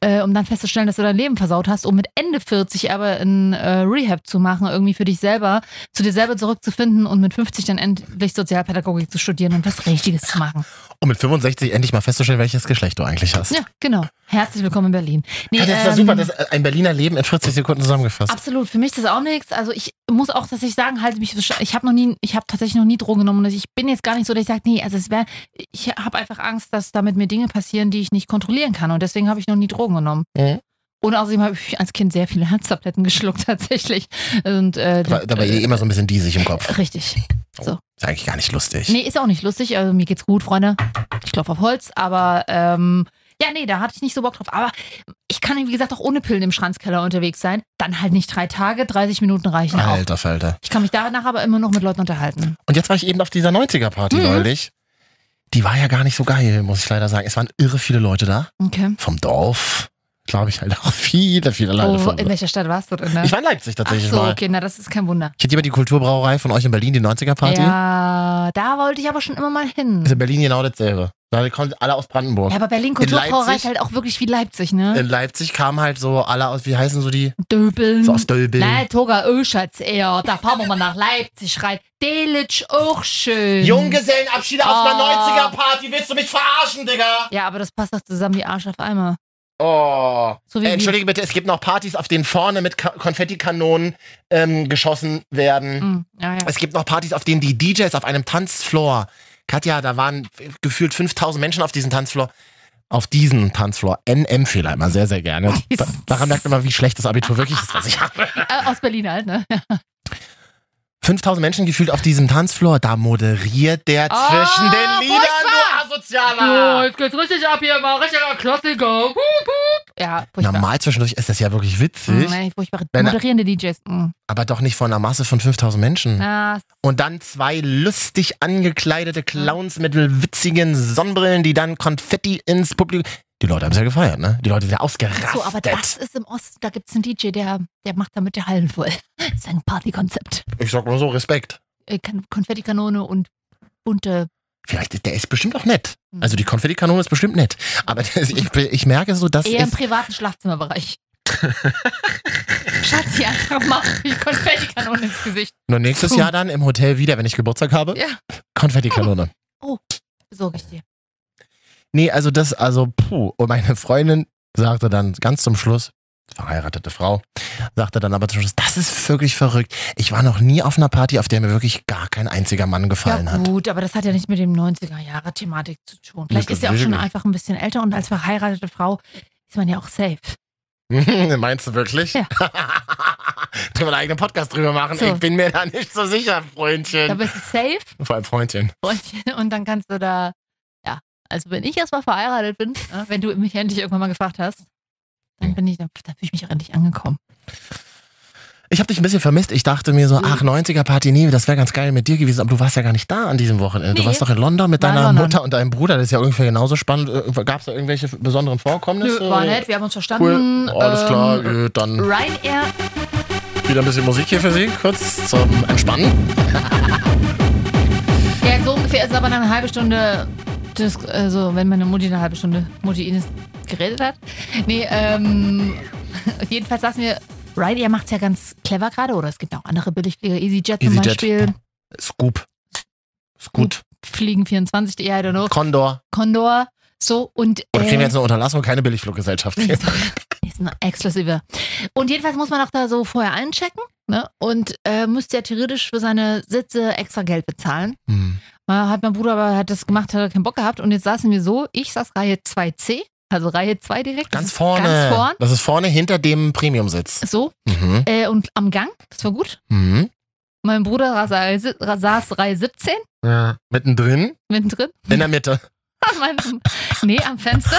Äh, um dann festzustellen, dass du dein Leben versaut hast, um mit Ende 40 aber ein äh, Rehab zu machen, irgendwie für dich selber, zu dir selber zurückzufinden und mit 50 dann endlich Sozialpädagogik zu studieren und was Richtiges zu machen. Um mit 65 endlich mal festzustellen, welches Geschlecht du eigentlich hast. Ja, genau. Herzlich willkommen in Berlin. Nee, Ja, das ähm, super, das ist ein Berliner Leben in 40 Sekunden zusammengefasst. Absolut, für mich ist das auch nichts. Also ich muss auch tatsächlich sagen, halte mich, ich habe noch nie, ich habe tatsächlich noch nie Drogen genommen und ich bin jetzt gar nicht so, dass ich sage, nee, also es wäre, ich habe einfach Angst, dass damit mir Dinge passieren, die ich nicht kontrollieren kann und deswegen habe ich noch nie Drogen genommen. Mhm. Und außerdem habe ich als Kind sehr viele Herztabletten geschluckt tatsächlich. Und, äh, Da, dabei äh, immer so ein bisschen diesig im Kopf. Richtig. So. Ist eigentlich gar nicht lustig. Nee, ist auch nicht lustig. Also mir geht's gut, Freunde. Ich klopfe auf Holz, aber ähm, ja, nee, da hatte ich nicht so Bock drauf. Aber ich kann, wie gesagt, auch ohne Pillen im Schranzkeller unterwegs sein. Dann halt nicht drei Tage, 30 Minuten reichen auch. Alter Falter. Ich kann mich danach aber immer noch mit Leuten unterhalten. Und jetzt war ich eben auf dieser 90er-Party Mhm. neulich. Die war ja gar nicht so geil, muss ich leider sagen. Es waren irre viele Leute da. Okay. Vom Dorf. Glaube ich halt auch viele, viele Leute. Oh, von- in welcher Stadt warst du denn? Ne? ich war in Leipzig Ach tatsächlich so, mal. okay, na das ist kein Wunder. Kennt jemand die Kulturbrauerei von euch in Berlin, die 90er-Party? Ja, da wollte ich aber schon immer mal hin. Ist in Berlin genau dasselbe. Da kommen alle aus Brandenburg. Ja, aber Berlin in Kulturbrauerei ist halt auch wirklich wie Leipzig, ne? in Leipzig kamen halt so alle aus, wie heißen so die? Döbeln. So aus Döbeln. Nein, Toga Öschatz eher. Da fahren wir mal nach Leipzig rein. Delitzsch auch schön. Junggesellenabschiede auf einer Ah. 90er-Party. Willst du mich verarschen, Digga? Ja, aber das passt doch zusammen wie Arsch auf Eimer. Oh. So Äh, Entschuldige bitte, es gibt noch Partys, auf denen vorne mit Ka Konfettikanonen ähm, geschossen werden. Mm, ja, ja. Es gibt noch Partys, auf denen die DJs auf einem Tanzfloor. Katja, da waren gefühlt 5000 Menschen auf diesem Tanzfloor. Auf diesen Tanzfloor. NM-Fehler immer sehr, sehr gerne. Da, daran merkt man wie schlecht das Abitur wirklich ist, was ich habe. Äh, aus Berlin halt, ne? 5000 Menschen gefühlt auf diesem Tanzfloor. Da moderiert der Ah, zwischen den Liedern, furchtbar! du Asozialer. jetzt geht's richtig ab hier, mal richtiger Klassiker. Hup, hup. Ja, furchtbar. Normal zwischendurch ist das ja wirklich witzig, Mm, nee, furchtbar. Wenn er- Moderierende DJs. Mm. aber doch nicht von einer Masse von 5000 Menschen. Ah, Und dann zwei lustig angekleidete Clowns mit witzigen Sonnenbrillen, die dann Konfetti ins Publikum. Die Leute haben es ja gefeiert, ne? Die Leute sind ja ausgerastet. so, aber das ist im Osten, da gibt's einen DJ, der, der macht damit die Hallen voll. Das ist ein Partykonzept. Ich sag mal so, Respekt. Äh, Kan- Konfettikanone und bunte. Vielleicht ist der ist bestimmt auch nett. Hm. Also die Konfettikanone ist bestimmt nett. Aber das, ich, ich merke so, dass Eher im privaten Schlafzimmerbereich. Schatzi, einfach mal die Konfettikanone ins Gesicht. Nur nächstes. Jahr dann im Hotel wieder, wenn ich Geburtstag habe. Ja. Konfettikanone. Besorge ich dir. Nee, also das, also puh. Und meine Freundin sagte dann ganz zum Schluss, verheiratete Frau, sagte dann aber zum Schluss, das ist wirklich verrückt. Ich war noch nie auf einer Party, auf der mir wirklich gar kein einziger Mann gefallen ja hat. gut, aber das hat ja nicht mit dem 90er-Jahre-Thematik zu tun. Vielleicht ist er auch schon nicht. einfach ein bisschen älter und als verheiratete Frau ist man ja auch safe. Meinst du wirklich? Ja. Können wir einen eigenen Podcast drüber machen? So. Ich bin mir da nicht so sicher, Da Freundchen. bist du safe Vor allem Freundchen. Freundchen, und dann kannst du da, ja, also wenn ich erstmal verheiratet bin, ne, wenn du mich endlich irgendwann mal gefragt hast, dann bin ich, dann, dann fühle ich mich auch endlich angekommen. Ich habe dich ein bisschen vermisst. Ich dachte mir so, Mhm. ach, 90er-Party, nee, das wäre ganz geil mit dir gewesen. Aber du warst ja gar nicht da an diesem Wochenende. Du Nee. warst doch in London mit War deiner London. Mutter und deinem Bruder. Das ist ja ungefähr genauso spannend. Gab es da irgendwelche besonderen Vorkommnisse? Nö, war nett, wir haben uns verstanden. Cool. Alles klar, Ähm, dann Ryanair, wieder ein bisschen Musik hier für Sie, kurz zum Entspannen. ja, so ungefähr ist aber dann eine halbe Stunde, das, also wenn meine Mutti eine halbe Stunde, Mutti Ines geredet hat. Nee, ähm, jedenfalls saßen wir, Ryanair macht's ja ganz clever gerade, oder es gibt auch andere Billigflieger, EasyJet zum. Beispiel, Scoop. Scoot. Fliegen 24, I don't know, Condor. Condor, so und Oder kriegen wir äh, jetzt eine Unterlassung, keine Billigfluggesellschaft. Ist, ist eine exklusive. Und jedenfalls muss man auch da so vorher einchecken ne? und äh, müsste ja theoretisch für seine Sitze extra Geld bezahlen. Hm. Mal Hat mein Bruder aber hat das gemacht, hat er keinen Bock gehabt und jetzt saßen wir so, ich saß Reihe 2C, also Reihe 2 direkt. Ganz vorne. Ganz vorn. Das ist vorne hinter dem Premium-Sitz. So, Mhm. äh, und am Gang, das war gut. Mhm. Mein Bruder saß saß Reihe 17, Ja. Mittendrin, mittendrin. in der Mitte. Mein, nee, am Fenster.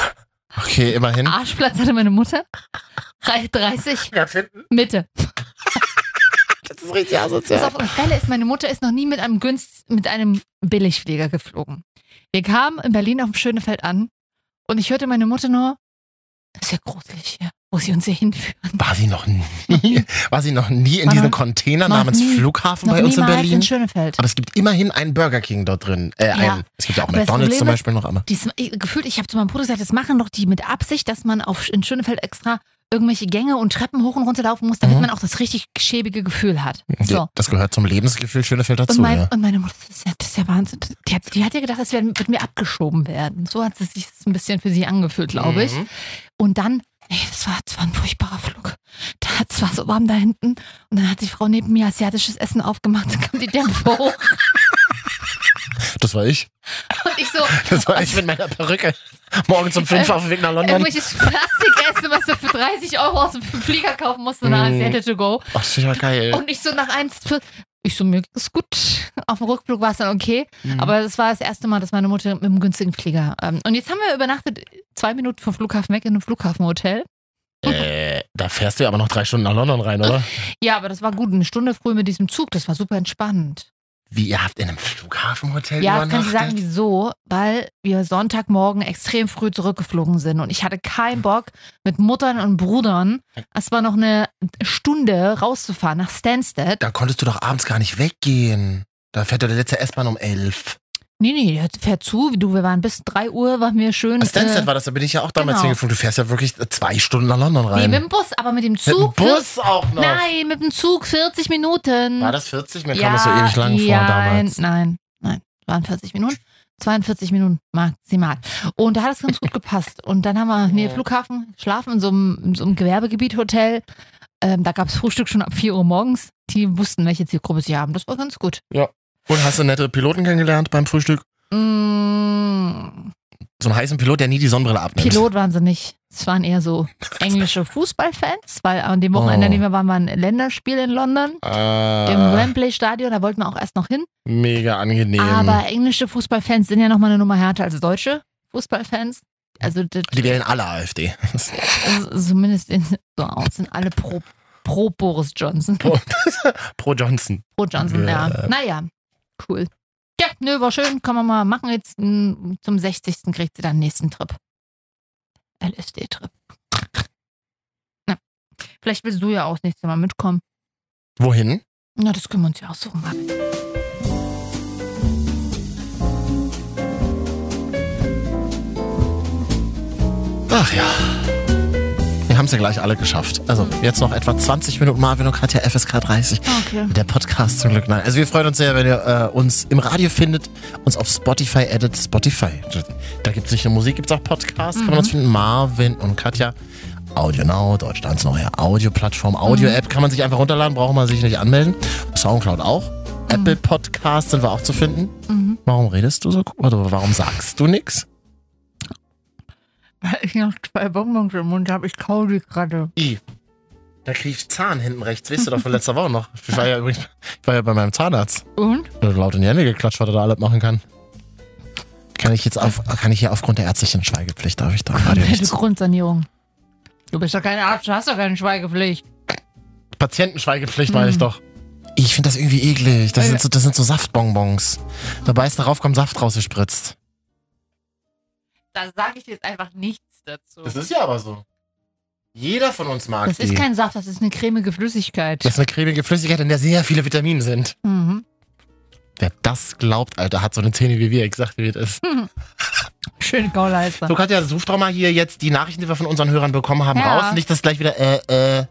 Okay, immerhin. Arschplatz hatte meine Mutter. Reihe 30, Ganz hinten. Mitte. Das ist richtig asozial. auf, das Geile ist, meine Mutter ist noch nie mit einem Günst, mit einem Billigflieger geflogen. Wir kamen in Berlin auf dem Schönefeld an und ich hörte meine Mutter nur, das ist ja gruselig hier. wo sie uns hier hinführen. War sie noch nie, war sie noch nie in War diesem noch- Container namens nie- Flughafen bei uns in Berlin? in Schönefeld. Aber es gibt immerhin einen Burger King dort drin. Äh, Ja. einen, es gibt ja auch Aber McDonalds zum ist- Beispiel noch, aber. Dies, gefühlt, ich habe zu meinem Bruder gesagt, das machen doch die mit Absicht, dass man auf, in Schönefeld extra irgendwelche Gänge und Treppen hoch und runter laufen muss, damit Mhm. man auch das richtig schäbige Gefühl hat. So. Das gehört zum Lebensgefühl Schönefeld dazu, Und, mein, ja. und meine Mutter, das ist ja, das ist ja Wahnsinn. Die hat, die hat ja gedacht, das wird, mir abgeschoben werden. So hat es sich ein bisschen für sie angefühlt, glaube ich. Mhm. Und dann, ey, das war, das war ein furchtbarer Flug. Da, es war so warm da hinten. Und dann hat die Frau neben mir asiatisches Essen aufgemacht. Dann kam die Dämpfe hoch. Das war ich. Und ich so, Das war ich mit meiner Perücke. Morgens um fünf Äh, auf dem Weg nach London. irgendwelches Plastikessen, was du für 30 Euro aus dem Flieger kaufen musst, und dann Mhm. Asiate to go. Ach, das ist ja geil. Und ich so nach eins, ich so, mir ist gut. Auf dem Rückflug war es dann okay. Mhm. Aber das war das erste Mal, dass meine Mutter mit einem günstigen Flieger. Ähm, und jetzt haben wir übernachtet, zwei Minuten vom Flughafen weg in einem Flughafenhotel. Äh, da fährst du ja aber noch drei Stunden nach London rein, oder? Ja, aber das war gut. Eine Stunde früh mit diesem Zug, das war super entspannt. Wie, ihr habt in einem Flughafenhotel Ja, das kann ich sagen, wieso? Weil wir Sonntagmorgen extrem früh zurückgeflogen sind und ich hatte keinen Bock, mit Muttern und Brüdern erstmal noch eine Stunde rauszufahren nach Stansted. Da konntest du doch abends gar nicht weggehen. Da fährt ja der letzte S-Bahn um elf. Nee, nee, der fährt zu. Du, wir waren bis 3 Uhr, waren wir schön. Stansted äh, war das, da bin ich ja auch damals genau. hingeflogen. Du fährst ja wirklich zwei Stunden nach London Nee, rein. mit dem Bus, aber mit dem Mit dem Zug. Bus auch noch. Nein, mit dem Zug 40 Minuten. War das 40? Mir kam das so ewig lang ja, vor damals. Nein, nein, waren 40 Minuten. 42 Minuten maximal. Und da hat es ganz gut gepasst. Und dann haben wir Nähe Flughafen schlafen in so einem, in so einem Gewerbegebiet Hotel. Ähm, da gab es Frühstück schon ab 4 Uhr morgens. Die wussten, welche Zielgruppe sie haben. Das war ganz gut. Und hast du nette Piloten kennengelernt beim Frühstück? Mm, So einen heißen Pilot, der nie die Sonnenbrille abnimmt. Pilot waren sie nicht. Es waren eher so englische Fußballfans, weil an dem Wochenende, Oh. an dem wir waren, war ein Länderspiel in London. Im Ah, Wembley Stadion, da wollten wir auch erst noch hin. mega angenehm. Aber englische Fußballfans sind ja nochmal eine Nummer härter als deutsche Fußballfans. Also, die wählen alle AfD. also zumindest in, so aus, sind alle pro, pro Boris Johnson. Pro, pro Johnson. Pro Johnson, ja. Ja. Naja, cool. Ja, nö, war schön. Kann man mal machen. Jetzt mm, zum 60. kriegt sie dann nächsten Trip. LSD-Trip. Na, vielleicht willst du ja auch das nächste Mal mitkommen. Wohin? Na, das können wir uns ja aussuchen. Ach ja. Ja gleich alle geschafft. Also jetzt noch etwa 20 Minuten Marvin und Katja FSK 30. Okay. Der Podcast zum Glück. Nein. Also wir freuen uns sehr, wenn ihr äh, uns im Radio findet, uns auf Spotify edit. Spotify. Da gibt es nicht nur Musik, gibt es auch Podcasts. Kann man uns finden. Marvin und Katja. Audio Now, Deutschlands neue Audioplattform, Audio-App kann man sich einfach runterladen, braucht man sich nicht anmelden. Soundcloud auch. Apple Podcasts sind wir auch zu finden. Mhm. Warum redest du so? Oder warum sagst du nichts? Weil ich noch zwei Bonbons im Mund habe. Ich kau die gerade. I. Da kriege ich Zahn hinten rechts. Weißt du doch von letzter Woche noch. Ich war ja übrigens ich war ja bei meinem Zahnarzt. Und? Da hat laut in die Hände geklatscht, was er da alles machen kann. Kann ich jetzt auf, kann ich hier aufgrund der ärztlichen Schweigepflicht, darf ich da gerade Komplette nichts. Grundsanierung. Du bist doch kein Arzt, du hast doch keine Schweigepflicht. Patientenschweigepflicht war ich doch. Ich finde das irgendwie eklig. Das sind, so, das sind so Saftbonbons. Da beißt darauf, kommt Saft rausgespritzt. Da sage ich jetzt einfach nichts dazu. ist ja aber so. Jeder von uns mag Das ist kein Saft, das ist eine cremige Flüssigkeit. Das ist eine cremige Flüssigkeit, in der sehr viele Vitamine sind. Mhm. Wer das glaubt, Alter, hat so eine Zähne wie wir. Ich sag, wie es ist. Schöne Gauleister. So, Katja, such doch mal hier jetzt die Nachrichten, die wir von unseren Hörern bekommen haben, Ja. raus. Nicht, dass gleich wieder, äh, äh,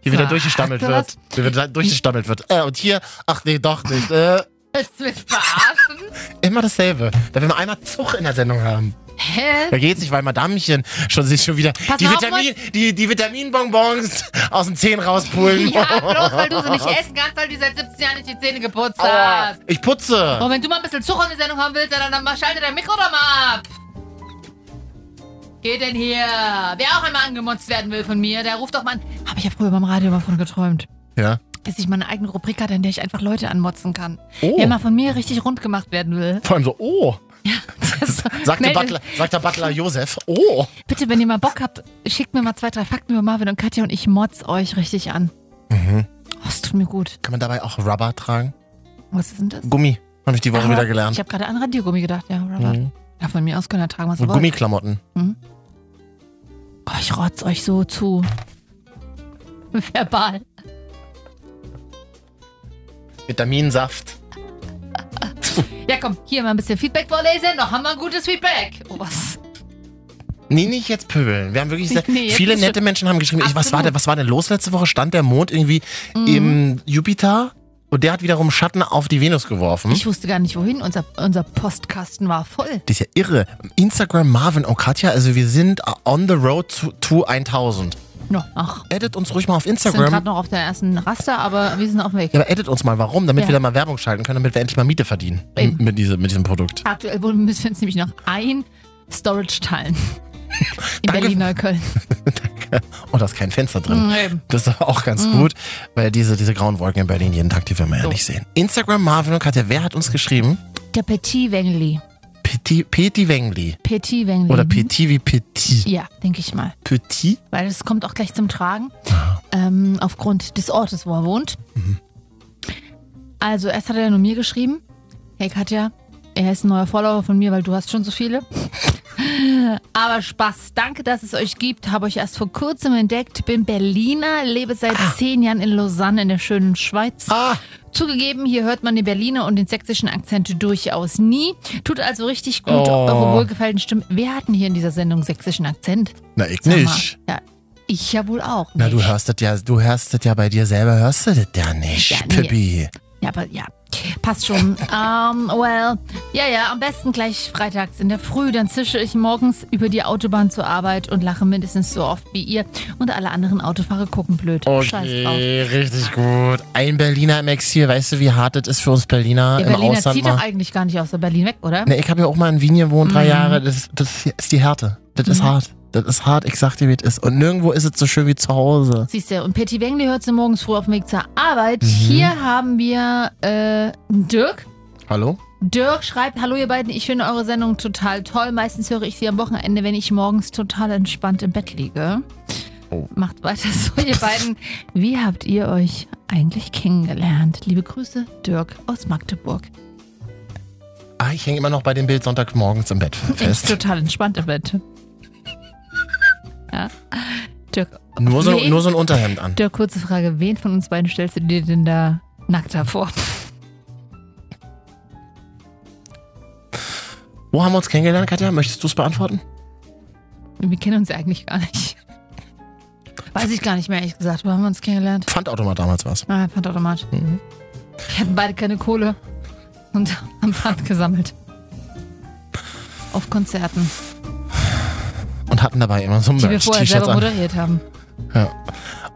hier wieder Sag durchgestammelt du wird. Hier wieder durchgestammelt wird. Äh, und hier, ach nee, doch nicht. Äh, Willst du mich verarschen? immer dasselbe. Da will man einmal Zug in der Sendung haben. Hä? Da geht's nicht, weil Madamchen schon sich schon wieder Pass die, auf, Vitamin, die, die Vitaminbonbons aus den Zähnen rauspulen. Ja, bloß weil du sie nicht essen kannst, weil du seit 17 Jahren nicht die Zähne geputzt Aua. hast. Ich putze. Und wenn du mal ein bisschen Zucker in die Sendung haben willst, dann, dann schalte dein Mikro doch mal ab. Geht denn hier? Wer auch einmal angemotzt werden will von mir, der ruft doch mal an. Habe ich ja früher beim Radio mal von geträumt. Ja. Bis ich meine eigene Rubrik hatte, in der ich einfach Leute anmotzen kann. Oh. Wer mal von mir richtig rund gemacht werden will. Vor allem so, oh. Das- Sagt der, Butler, sagt der Butler Josef, oh. Bitte, wenn ihr mal Bock habt, schickt mir mal zwei, drei Fakten über Marvin und Katja und ich motz euch richtig an. Mhm. Oh, es tut mir gut. Kann man dabei auch Rubber tragen? Was ist denn das? Gummi. Habe ich die Woche Ah, wieder gelernt. Ich habe gerade an Radiergummi gedacht, ja. Robert. Mhm. Ja, von mir aus können er tragen, was er Und will. Gummiklamotten. Oh, ich rotz euch so zu. Verbal. Vitaminsaft. Ja, komm, hier mal ein bisschen Feedback vorlesen. Noch haben wir ein gutes Feedback. Oh, was? Nee, nicht jetzt pöbeln. Wir haben wirklich sehr, Nee, viele nette Menschen haben geschrieben, ich, was, war denn, was war denn los letzte Woche? Stand der Mond irgendwie Mhm. im Jupiter? Und der hat wiederum Schatten auf die Venus geworfen. Ich wusste gar nicht, wohin. Unser, unser Postkasten war voll. Das ist ja irre. Instagram Marvin und Katja, also wir sind on the road to, to 1000. No, ach, Edit uns ruhig mal auf wir sind Instagram. gerade noch auf der ersten Raster, aber wir sind auf dem Weg. Ja, aber edit uns mal, warum? Damit Ja. wir da mal Werbung schalten können, damit wir endlich mal Miete verdienen. Eben. Mit, diese, mit diesem Produkt. Aktuell müssen wir uns nämlich noch ein Storage teilen. In Danke. Berlin-Neukölln. Und da ist kein Fenster drin. Mhm. Das ist aber auch ganz gut, weil diese, diese grauen Wolken in Berlin jeden Tag, die wir ja So. nicht sehen. Instagram Marvin und Katja, wer hat uns geschrieben? Der Petit Wengli. Petit, Petit Wengli. Petit Wengli. Oder. Petit wie Petit. Ja, denke ich mal. Petit? Weil das kommt auch gleich zum Tragen. Ah. Ähm, aufgrund des Ortes, wo er wohnt. Mhm. Also, erst hat er nur mir geschrieben. Hey Katja, er ist ein neuer Follower von mir, weil du hast schon so viele. Aber Spaß. Danke, dass es euch gibt. Habe euch erst vor kurzem entdeckt. Bin Berliner, lebe seit zehn Jahren in Lausanne in der schönen Schweiz. Ah, Zugegeben, hier hört man den Berliner und den sächsischen Akzent durchaus nie. Tut also richtig gut, Oh. eure wohlgefälligen Stimmen. Wer hat denn hier in dieser Sendung sächsischen Akzent? na ich Sag mal. nicht. Ja, ich ja wohl auch. Na, du nicht. hörst das ja, du hörst das ja bei dir selber, hörst du das ja nicht, Ja, nee. Pippi. Ja, aber ja, passt schon. Ähm, well, ja, ja, am besten gleich freitags in der Früh. Dann zische ich morgens über die Autobahn zur Arbeit und lache mindestens so oft wie ihr. Und alle anderen Autofahrer gucken blöd. Scheiß drauf. Okay, richtig gut. Ein Berliner im Exil, weißt du, wie hart das ist für uns Berliner Der im Berliner Ausland zieht mal? doch eigentlich gar nicht aus der Berlin weg, oder? Ne, ich habe ja auch mal in Wien gewohnt, drei Mhm. Jahre. Das, das ist die Härte. Das ist Mhm. hart. Das ist hart, ich sag dir, wie es ist. Und nirgendwo ist es so schön wie zu Hause. Siehst du, und Petty Wengli hört sie morgens früh auf dem Weg zur Arbeit. Mhm. Hier haben wir äh, Dirk. Hallo? Dirk schreibt, hallo ihr beiden, ich finde eure Sendung total toll. Meistens höre ich sie am Wochenende, wenn ich morgens total entspannt im Bett liege. Oh. Macht weiter so, ihr beiden. Wie habt ihr euch eigentlich kennengelernt? Liebe Grüße, Dirk aus Magdeburg. Ah, ich hänge immer noch bei dem Bild Sonntagmorgens im Bett Ich fest. total entspannt im Bett. Dirk, Nur so, wen- nur so ein Unterhemd an. Dirk, kurze Frage, wen von uns beiden stellst du dir denn da nackt vor? Wo haben wir uns kennengelernt, Katja? Möchtest du es beantworten? Wir kennen uns ja eigentlich gar nicht. Weiß ich gar nicht mehr, ehrlich gesagt. Wo haben wir uns kennengelernt? Pfandautomat damals war's. Ah, Pfandautomat. Mhm. Wir hatten beide keine Kohle und haben Pfand gesammelt. Auf Konzerten, hatten dabei immer so die wir vorher selber an. moderiert haben. Ja.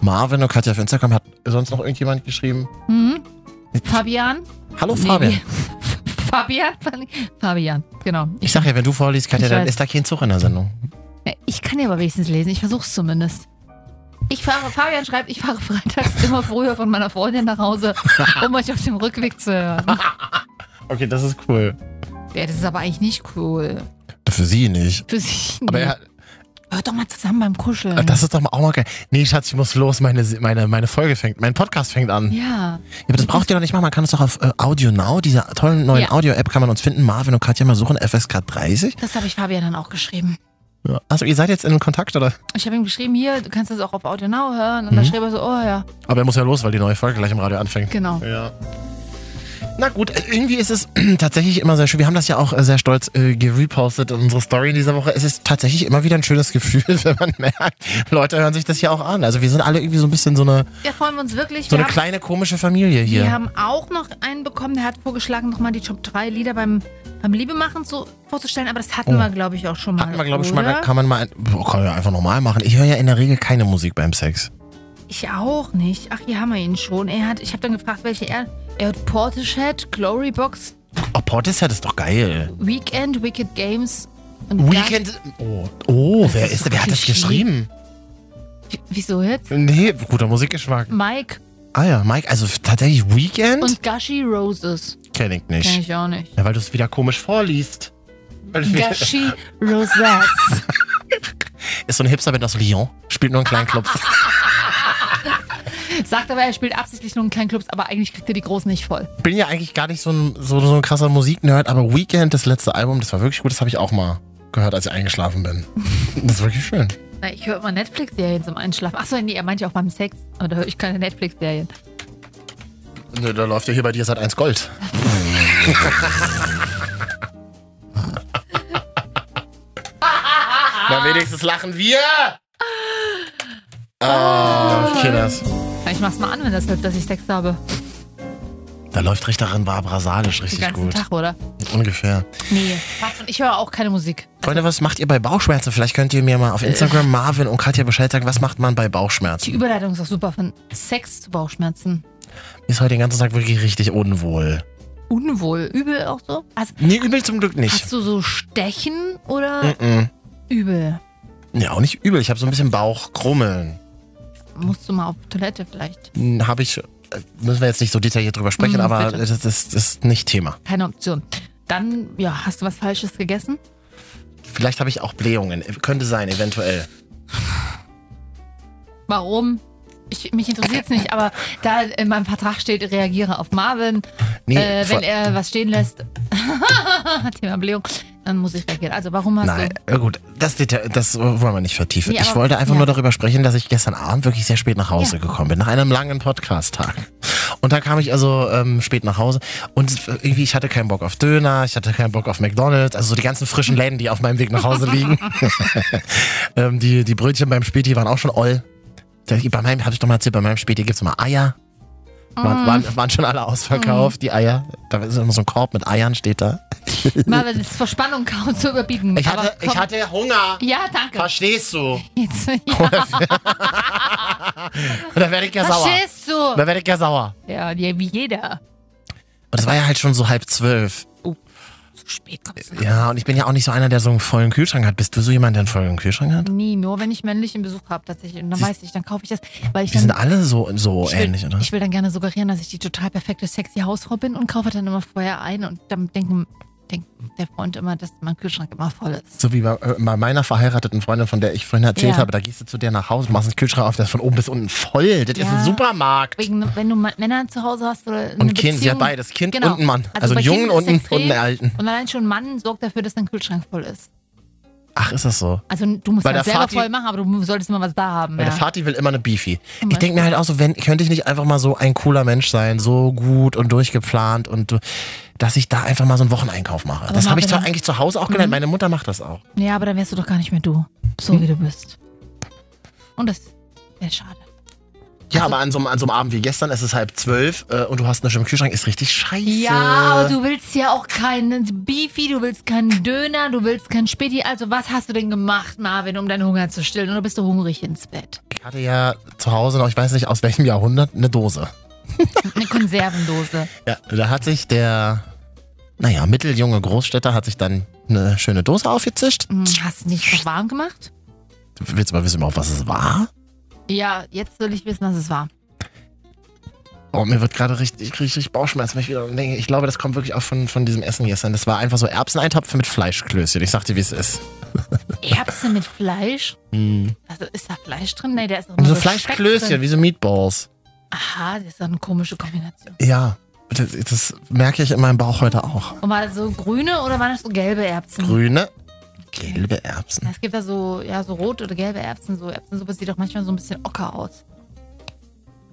Marvin und Katja auf Instagram hat sonst noch irgendjemand geschrieben. Mhm. Fabian? Hallo Nee, Fabian. wie- Fabian? Fabian, genau. Ich sag ja, wenn du vorliest, Katja, Ich dann weiß. ist da kein Zug in der Sendung. Ich kann ja aber wenigstens lesen. Ich versuch's zumindest. Ich fahre, Fabian schreibt, ich fahre freitags immer früher von meiner Freundin nach Hause, um euch auf dem Rückweg zu hören. Okay, das ist cool. Ja, das ist aber eigentlich nicht cool. Für sie nicht. Für sich. Aber er, Hört doch mal zusammen beim Kuscheln. das ist doch mal auch mal geil. Nee, Schatz, ich muss los. Meine, meine, meine Folge fängt, mein Podcast fängt an. Ja, ja. aber das braucht ihr doch nicht machen. Man kann es doch auf äh, Audio Now, dieser tollen neuen Ja. Audio-App, kann man uns finden. Marvin und Katja mal suchen, FSK 30. Das habe ich Fabian dann auch geschrieben. Ja. Also ihr seid jetzt in Kontakt, oder? Ich habe ihm geschrieben, hier, du kannst das auch auf Audio Now hören. Und dann Mhm. schrieb er so, oh ja, Aber er muss ja los, weil die neue Folge gleich im Radio anfängt. genau. Ja. Na gut, äh, irgendwie ist es tatsächlich immer sehr schön. Wir haben das ja auch äh, sehr stolz äh, gerepostet in unsere Story in dieser Woche. Es ist tatsächlich immer wieder ein schönes Gefühl, wenn man merkt, Leute hören sich das hier auch an. Also wir sind alle irgendwie so ein bisschen so eine, Ja, freuen wir uns wirklich. so wir eine haben, kleine komische Familie hier. wir haben auch noch einen bekommen, der hat vorgeschlagen, nochmal die Top 3 Lieder beim, beim Liebemachen so vorzustellen. Aber das hatten Oh. wir, glaube ich, auch schon mal. Hatten wir, glaube ich, schon mal, da kann man mal, boah, kann man ja einfach normal machen. Ich höre ja in der Regel keine Musik beim Sex. Ich auch nicht. Ach, hier haben wir ihn schon. Er hat, ich habe dann gefragt, welche er. Er hat Portishead, Glorybox, Oh, Portishead ist doch geil. Weekend, Wicked Games und Weekend. Oh, oh wer ist wer hat das geschrieben? Ga- Wieso jetzt? Nee, guter Musikgeschmack. Mike Ah ja, Mike, also tatsächlich Weekend? und Gushy Roses. Kenn ich nicht. Kenn ich auch nicht. Ja, weil du es wieder komisch vorliest. Weil du Gushy Roses. Ist so ein Hipsterband aus Lyon. Spielt nur in kleinen Clubs. Sagt aber, er spielt absichtlich nur in kleinen Clubs, aber eigentlich kriegt er die großen nicht voll. Bin ja eigentlich gar nicht so ein, so, so ein krasser Musiknerd, aber Weekend, das letzte Album, das war wirklich gut. Das habe ich auch mal gehört, als ich eingeschlafen bin. Das ist wirklich schön. Na, ich höre immer Netflix-Serien zum Einschlafen. Achso, nee, er meint ja auch beim Sex. Aber da höre ich keine Netflix-Serien. Nö, da läuft ja hier bei dir seit 1 Gold. Na, wenigstens lachen wir. Ah, Kinders. Ich mach's mal an, wenn das hört, dass ich Sex habe. Da läuft Richterin Barbara Salisch Den richtig ganzen gut. Tag, oder? Ungefähr. Nee. Passt. Und ich höre auch keine Musik. Freunde, was macht ihr bei Bauchschmerzen? Vielleicht könnt ihr mir mal auf Instagram Marvin und Katja Bescheid sagen, was macht man bei Die Bauchschmerzen? Überleitung ist auch super von Sex zu Bauchschmerzen. Ist heute den ganzen Tag wirklich richtig unwohl. Unwohl. Übel auch so? Also, Nee, übel zum Glück nicht. hast du so Stechen oder Mm-mm. übel? Ja, auch nicht übel. Ich habe so ein bisschen Bauchkrummeln. Musst du mal auf Toilette vielleicht? Habe ich, äh, müssen wir jetzt nicht so detailliert drüber sprechen, Mm, aber bitte. das, das ist nicht Thema. Keine Option. Dann, ja, hast du was Falsches gegessen? Vielleicht habe ich auch Blähungen. Könnte sein, eventuell. Warum? Ich, mich interessiert es nicht, aber da in meinem Vertrag steht, reagiere auf Marvin. Nee, äh, wenn er was stehen lässt, Thema Blähung, dann muss ich reagieren. Also warum hast Nein, du... äh, gut, das, Detail- das wollen wir nicht vertiefen. Nee, ich wollte einfach ja. nur darüber sprechen, dass ich gestern Abend wirklich sehr spät nach Hause Ja. gekommen bin, nach einem langen Podcast-Tag. Und dann kam ich also ähm, spät nach Hause und irgendwie, ich hatte keinen Bock auf Döner, ich hatte keinen Bock auf McDonalds, also so die ganzen frischen Läden, die auf meinem Weg nach Hause liegen. ähm, die, die Brötchen beim Späti waren auch schon. Da- Bei meinem, hab ich doch mal erzählt, bei meinem Späti gibt's immer Eier. Mm. Waren, waren, waren schon alle ausverkauft, die Eier. Da ist immer so ein Korb mit Eiern, steht da. Marvin, das ist vor Spannung kaum zu überbieten. Ich hatte, ich hatte Hunger. Ja, danke. Verstehst du? Jetzt, ja. Da werde ich ja sauer. Verstehst du? Da werde ich ja sauer. Ja, ja, wie jeder. Und es war ja halt schon so halb zwölf. Spät kommst. Ja, und ich bin ja auch nicht so einer, der so einen vollen Kühlschrank hat. Bist du so jemand, der einen vollen Kühlschrank hat? Nie, nur wenn ich männlichen Besuch habe tatsächlich. Und dann Siehst- weiß ich, dann kaufe ich das. Weil ich Die sind dann, alle so, so will, ähnlich, oder? Ich will dann gerne suggerieren, dass ich die total perfekte, sexy Hausfrau bin und kaufe dann immer vorher ein und dann denken, denkt der Freund immer, dass mein Kühlschrank immer voll ist. So wie bei, äh, bei meiner verheirateten Freundin, von der ich vorhin erzählt Ja. habe, da gehst du zu der nach Hause, machst einen Kühlschrank auf, der ist von oben bis unten voll. Das ist Ja. ein Supermarkt. Wegen, wenn du Männer zu Hause hast oder Und Kind, hat beides, Kind Genau. und einen Mann. Also, einen Jungen und ist einen, extrem. und einen Alten. Und allein schon ein Mann sorgt dafür, dass dein Kühlschrank voll ist. Ach, ist das so? Also du musst Weil das der selber Vati- voll machen, aber du solltest immer was da haben. Weil Ja. der Vati will immer eine Beefy. Zum Ich denke mir halt auch so, wenn, könnte ich nicht einfach mal so ein cooler Mensch sein, so gut und durchgeplant und du- dass ich da einfach mal so einen Wocheneinkauf mache. Das habe ich zwar eigentlich zu Hause auch gelernt. Mhm. Meine Mutter macht das auch. ja, aber dann wärst du doch gar nicht mehr du. So Hm? wie du bist. Und das wäre schade. Ja, Also- aber an so, einem- an so einem Abend wie gestern, es ist halb zwölf äh, und du hast eine im Kühlschrank, ist richtig scheiße. Ja, aber du willst ja auch keinen Beefy, du willst keinen Döner, du willst keinen Späti. Also was hast du denn gemacht, Marvin, um deinen Hunger zu stillen? Oder bist du hungrig ins Bett? Ich hatte ja zu Hause noch, ich weiß nicht aus welchem Jahrhundert, eine Dose. Eine Konservendose. Ja, da hat sich der, naja, mitteljunge Großstädter hat sich dann eine schöne Dose aufgezischt. Hm, Hast du nicht warm gemacht? Du willst mal wissen, überhaupt, was es war? Ja, jetzt will ich wissen, was es war. Oh, mir wird gerade richtig, richtig Bauchschmerzen, wenn ich wieder denke. Ich glaube, das kommt wirklich auch von, von diesem Essen gestern. Das war einfach so Erbseneintopf mit Fleischklößchen. Ich sag dir, wie es ist. Erbsen mit Fleisch? Hm. Also ist da Fleisch drin? Nee, der ist nur so Speck Fleischklößchen, wie so Meatballs. Aha, das ist eine komische Kombination. Ja, das, das merke ich in meinem Bauch heute auch. Und war das so grüne oder waren das so gelbe Erbsen? Grüne, gelbe Erbsen. Ja, es gibt da so, ja, so rot oder gelbe Erbsen. So Erbsensuppe sieht doch manchmal so ein bisschen ocker aus.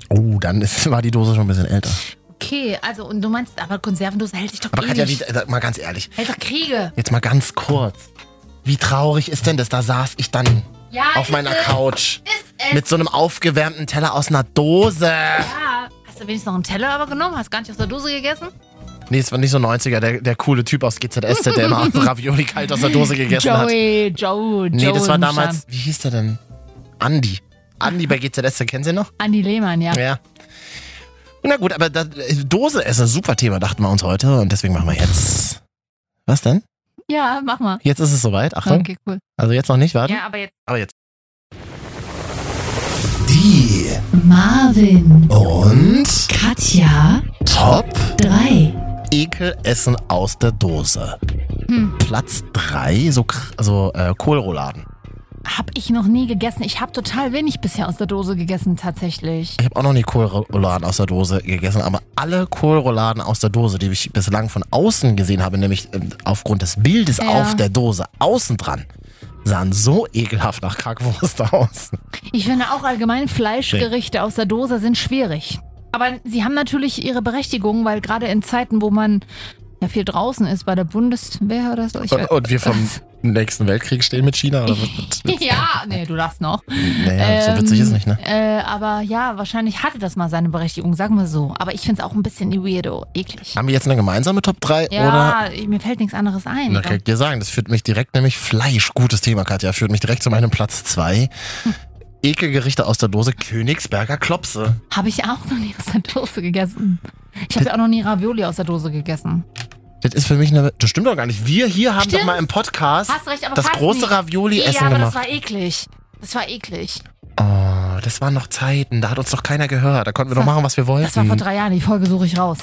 Oh, dann ist, war die Dose schon ein bisschen älter. Okay, also und du meinst, aber Konservendose hält sich doch Aber Katja, wie, ewig. äh, mal ganz ehrlich, Hält doch Kriege. jetzt mal ganz kurz. Wie traurig ist denn das? Da saß ich dann Ja, auf ist meiner es, Couch Ist es. mit so einem aufgewärmten Teller aus einer Dose. ja. Hast du wenigstens noch einen Teller aber genommen? Hast gar nicht aus der Dose gegessen? Nee, es war nicht so 90er, der, der coole Typ aus GZS, der immer Ravioli kalt aus der Dose gegessen hat. Joey, Joe, Nee, das war damals, wie hieß der denn? Andi. Andi bei GZS, der kennen Sie noch? Andi Lehmann, ja. Ja. Na gut, aber das, Dose ist ein super Thema, dachten wir uns heute. Und deswegen machen wir jetzt. Was denn? Ja, mach mal. Jetzt ist es soweit. Achtung. Okay, cool. Also jetzt noch nicht, warte. Ja, aber jetzt. Aber jetzt. Die Marvin, und Katja, Top 3. Ekelessen aus der Dose. Hm. Platz 3, so, so äh, Kohlrouladen. Hab ich noch nie gegessen. Ich habe total wenig bisher aus der Dose gegessen, tatsächlich. Ich habe auch noch nie Kohlrouladen aus der Dose gegessen, aber alle Kohlrouladen aus der Dose, die ich bislang von außen gesehen habe, nämlich ähm, aufgrund des Bildes Ja. auf der Dose außen dran, sahen so ekelhaft nach Kackwurst aus. Ich finde auch allgemein Fleischgerichte aus der Dose sind schwierig. Aber sie haben natürlich ihre Berechtigung, weil gerade in Zeiten, wo man ja viel draußen ist, bei der Bundeswehr oder so. Und, und wir vom nächsten Weltkrieg stehen mit China oder ja, nee, du darfst noch. Naja, so witzig ist nicht, ne? Äh, aber ja, wahrscheinlich hatte das mal seine Berechtigung, sagen wir so. Aber ich finde es auch ein bisschen weirdo, eklig. Haben wir jetzt eine gemeinsame Top 3 oder? Ja, mir fällt nichts anderes ein. Na, kann ich dir sagen, das führt mich direkt, nämlich Fleisch, gutes Thema, Katja, führt mich direkt zu meinem Platz 2. Ekelgerichte aus der Dose, Königsberger Klopse. Habe ich auch noch nie aus der Dose gegessen. Ich habe ja auch noch nie Ravioli aus der Dose gegessen. Das ist für mich eine. Das stimmt doch gar nicht. Wir hier haben Stimmt. doch mal im Podcast Hast recht, aber das große nicht. Ravioli-Essen Ja, aber gemacht. das war eklig. Das war eklig. Oh, das waren noch Zeiten. Da hat uns doch keiner gehört. Da konnten wir doch machen, was wir wollten. Das war vor drei Jahren. Die Folge suche ich raus.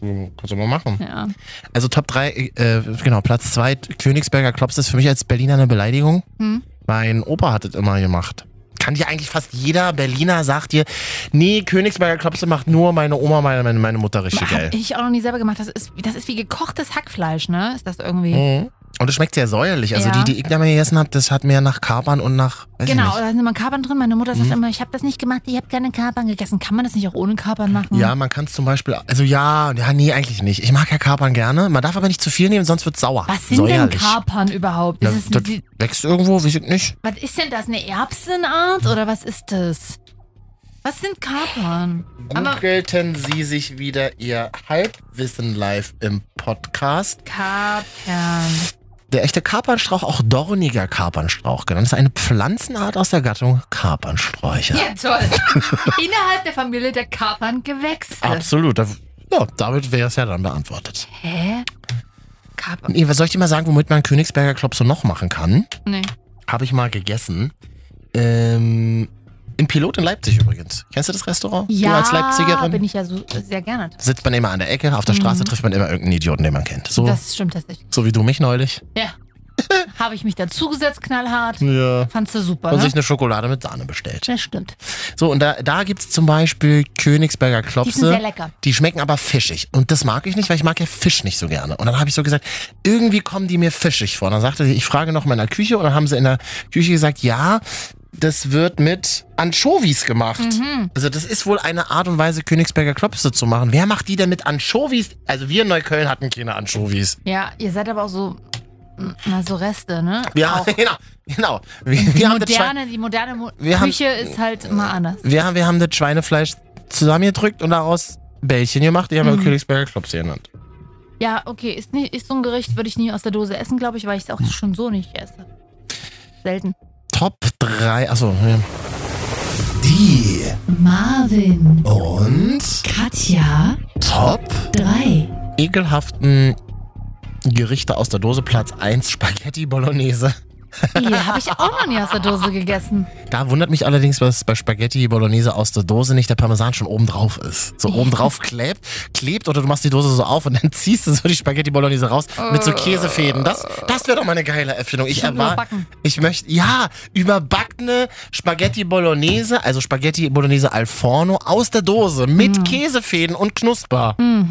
Hm, Kannst du mal machen. Ja. Also Top 3, äh, genau, Platz 2, Königsberger Klops ist für mich als Berliner eine Beleidigung. Hm. Mein Opa hat es immer gemacht. Kann dir eigentlich fast jeder Berliner sagt dir, nee, Königsberger Klopse macht nur meine Oma, meine, meine, meine Mutter richtig geil. Habe ich auch noch nie selber gemacht. Das ist, das ist wie gekochtes Hackfleisch, ne? Ist das irgendwie? Mhm. Und es schmeckt sehr säuerlich. Also Ja. die, die ich da mal gegessen habe, das hat mehr nach Kapern und nach, Genau, ich da sind immer Kapern drin. Meine Mutter sagt Mhm. immer, ich habe das nicht gemacht, ich habe keine Kapern gegessen. Kann man das nicht auch ohne Kapern machen? Ja, man kann es zum Beispiel, also ja, ja, nee, eigentlich nicht. Ich mag ja Kapern gerne. Man darf aber nicht zu viel nehmen, sonst wird sauer. Was sind säuerlich. denn Kapern überhaupt? Na, Das ist, das wächst irgendwo, weiß ich nicht. was ist denn das? Eine Erbsenart oder was ist das? Was sind Kapern? Googelten Sie sich wieder Ihr Halbwissen live im Podcast. Kapern. Der echte Kapernstrauch, auch dorniger Kapernstrauch genannt, ist eine Pflanzenart aus der Gattung Kapernsträucher. Ja, toll. Innerhalb der Familie der Kaperngewächse. Absolut. Da- Ja, damit wäre es ja dann beantwortet. Hä? Kapern? Nee, was soll ich dir mal sagen, womit man Königsberger Klopse noch machen kann? Nee. Habe ich mal gegessen. Ähm, Im Pilot in Leipzig übrigens. Kennst du das Restaurant? Ja, du als Leipzigerin? bin ich ja so sehr gerne. Sitzt man immer an der Ecke, auf der Mhm. Straße trifft man immer irgendeinen Idioten, den man kennt. So, Das stimmt tatsächlich. so wie du mich neulich. Ja. Habe ich mich dazugesetzt, knallhart. Ja. Fandst du super, Und ne? sich eine Schokolade mit Sahne bestellt. Das stimmt. So, und da, da gibt es zum Beispiel Königsberger Die sind Klopse. sehr lecker. Die schmecken aber fischig. Und das mag ich nicht, weil ich mag ja Fisch nicht so gerne. Und dann habe ich so gesagt, irgendwie kommen die mir fischig vor. Und dann sagte sie, ich frage noch mal in der Küche. Und dann haben sie in der Küche gesagt, ja, das wird mit Anchovies gemacht. Mhm. Also das ist wohl eine Art und Weise, Königsberger Klopse zu machen. Wer macht die denn mit Anchovies? Also wir in Neukölln hatten keine Anchovies. Ja, ihr seid aber auch so, na, so Reste, ne? Ja, Auch. genau. genau. Wir, Die wir, haben moderne, die moderne Mo Wir haben- Küche ist halt immer anders. wir, haben- wir haben das Schweinefleisch zusammengedrückt und daraus Bällchen gemacht. Die haben wir Mhm. Königsberger Klopse genannt. Ja, okay, ist, nie, ist so ein Gericht, würde ich nie aus der Dose essen, glaube ich, weil ich es auch schon so nicht esse. Selten. Top 3, achso. Ja. Die Marvin, und Katja, Top 3. ekelhaften Gerichte aus der Dose. Platz 1 Spaghetti Bolognese. Hier habe ich auch noch nie aus der Dose gegessen. Da wundert mich allerdings, dass bei Spaghetti Bolognese aus der Dose nicht der Parmesan schon oben drauf ist. So oben drauf klebt, klebt oder du machst die Dose so auf und dann ziehst du so die Spaghetti Bolognese raus mit so Käsefäden. Das, das wäre doch mal eine geile Erfindung. Ich überbacken. ich möchte, ja, überbackene Spaghetti Bolognese, also Spaghetti Bolognese al forno aus der Dose mit Käsefäden und Knusper. Mhm,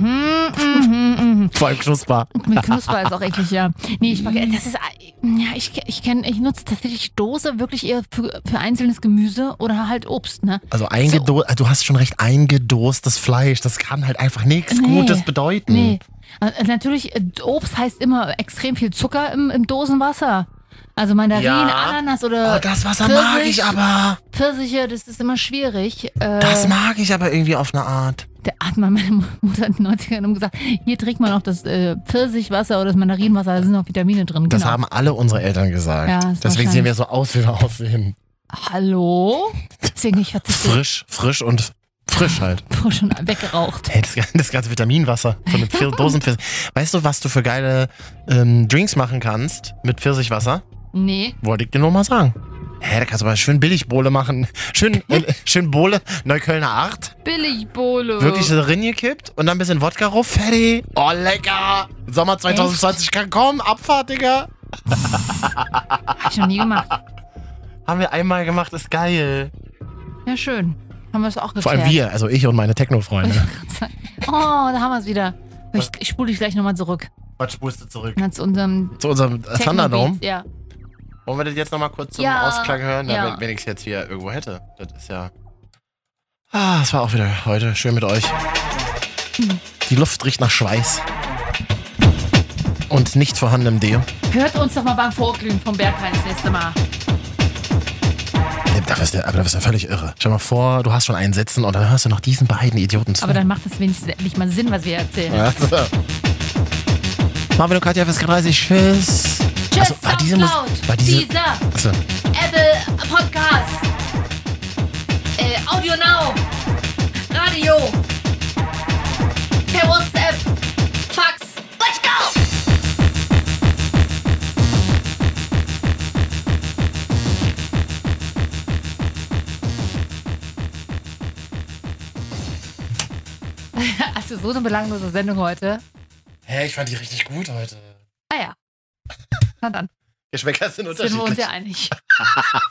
mhm, mhm. Vor allem Knusper. Mit Knusper ist auch eklig, ja. Nee, Spaghetti, das ist, ja, ich, ich kenne, ich nutze tatsächlich Dose wirklich eher für, für einzelnes Gemüse oder halt Obst, ne? Also eingedo du hast schon recht, eingedostes Fleisch, das kann halt einfach nichts Nee. Gutes bedeuten. Nee. Äh, Natürlich, äh, Obst heißt immer extrem viel Zucker im, im Dosenwasser. Also Mandarinen, Ja. Ananas oder Oh, das Wasser mag Pfirsich. ich aber. Pfirsiche, das ist immer schwierig. Äh, Das mag ich aber irgendwie auf eine Art. Der hat mal meine Mutter in den 90ern immer gesagt, hier trinkt man auch das äh, Pfirsichwasser oder das Mandarinenwasser, da sind noch Vitamine drin. Das genau. haben alle unsere Eltern gesagt. Ja, Deswegen sehen wir so aus, wie wir aussehen. Hallo? Deswegen ich Frisch, frisch und frisch halt. frisch und weggeraucht. Hey, das, das ganze Vitaminwasser von den Pfir Dosenpfirsich. Weißt du, was du für geile ähm, Drinks machen kannst mit Pfirsichwasser? Nee. Wollte ich dir nur mal sagen. Hä, da kannst du aber schön Billigbohle machen. Schön, äh, schön Bohle, Neuköllner Art. Billigbowle. Wirklich so drin gekippt und dann ein bisschen Wodka rauf. Fertig. Oh, lecker. Sommer 2020 kann kommen. Abfahrt, Digga. Hab ich noch nie gemacht. Haben wir einmal gemacht, ist geil. Ja, schön. Haben wir es auch geklärt. Vor allem wir, also ich und meine Techno-Freunde. Oh, da haben wir es wieder. Ich, ich spule dich gleich nochmal zurück. Was spulst du zurück? Na, zu unserem Zu unserem Thunderdome. Ja. Wollen wir das jetzt nochmal kurz zum Ja, Ausklang hören? ja. Wenn, wenn ich es jetzt hier irgendwo hätte. Das ist ja. Ah, es war auch wieder heute schön mit euch. Die Luft riecht nach Schweiß. Und nicht vorhandenem Deo. Hört uns doch mal beim Vorglühen vom Berghain das nächste Mal. Nee, Da bist du, aber da bist du völlig irre. Stell mal vor, du hast schon einen Sitzen und dann hörst du noch diesen beiden Idioten zu. Aber dann macht es wenigstens endlich mal Sinn, was wir erzählen. Ja, so. Marvin und Katja, FSK 30, tschüss. Tschüss, Also, war diese Mus- war diese- Deezer, Achso. Apple Podcast, äh, Audio Now, Radio, per WhatsApp, Also so eine belanglose Sendung heute. Hä, ich fand die richtig gut heute. Ah ja. Na dann, Geschmäcker sind sind wir uns unterschiedlich. ja einig.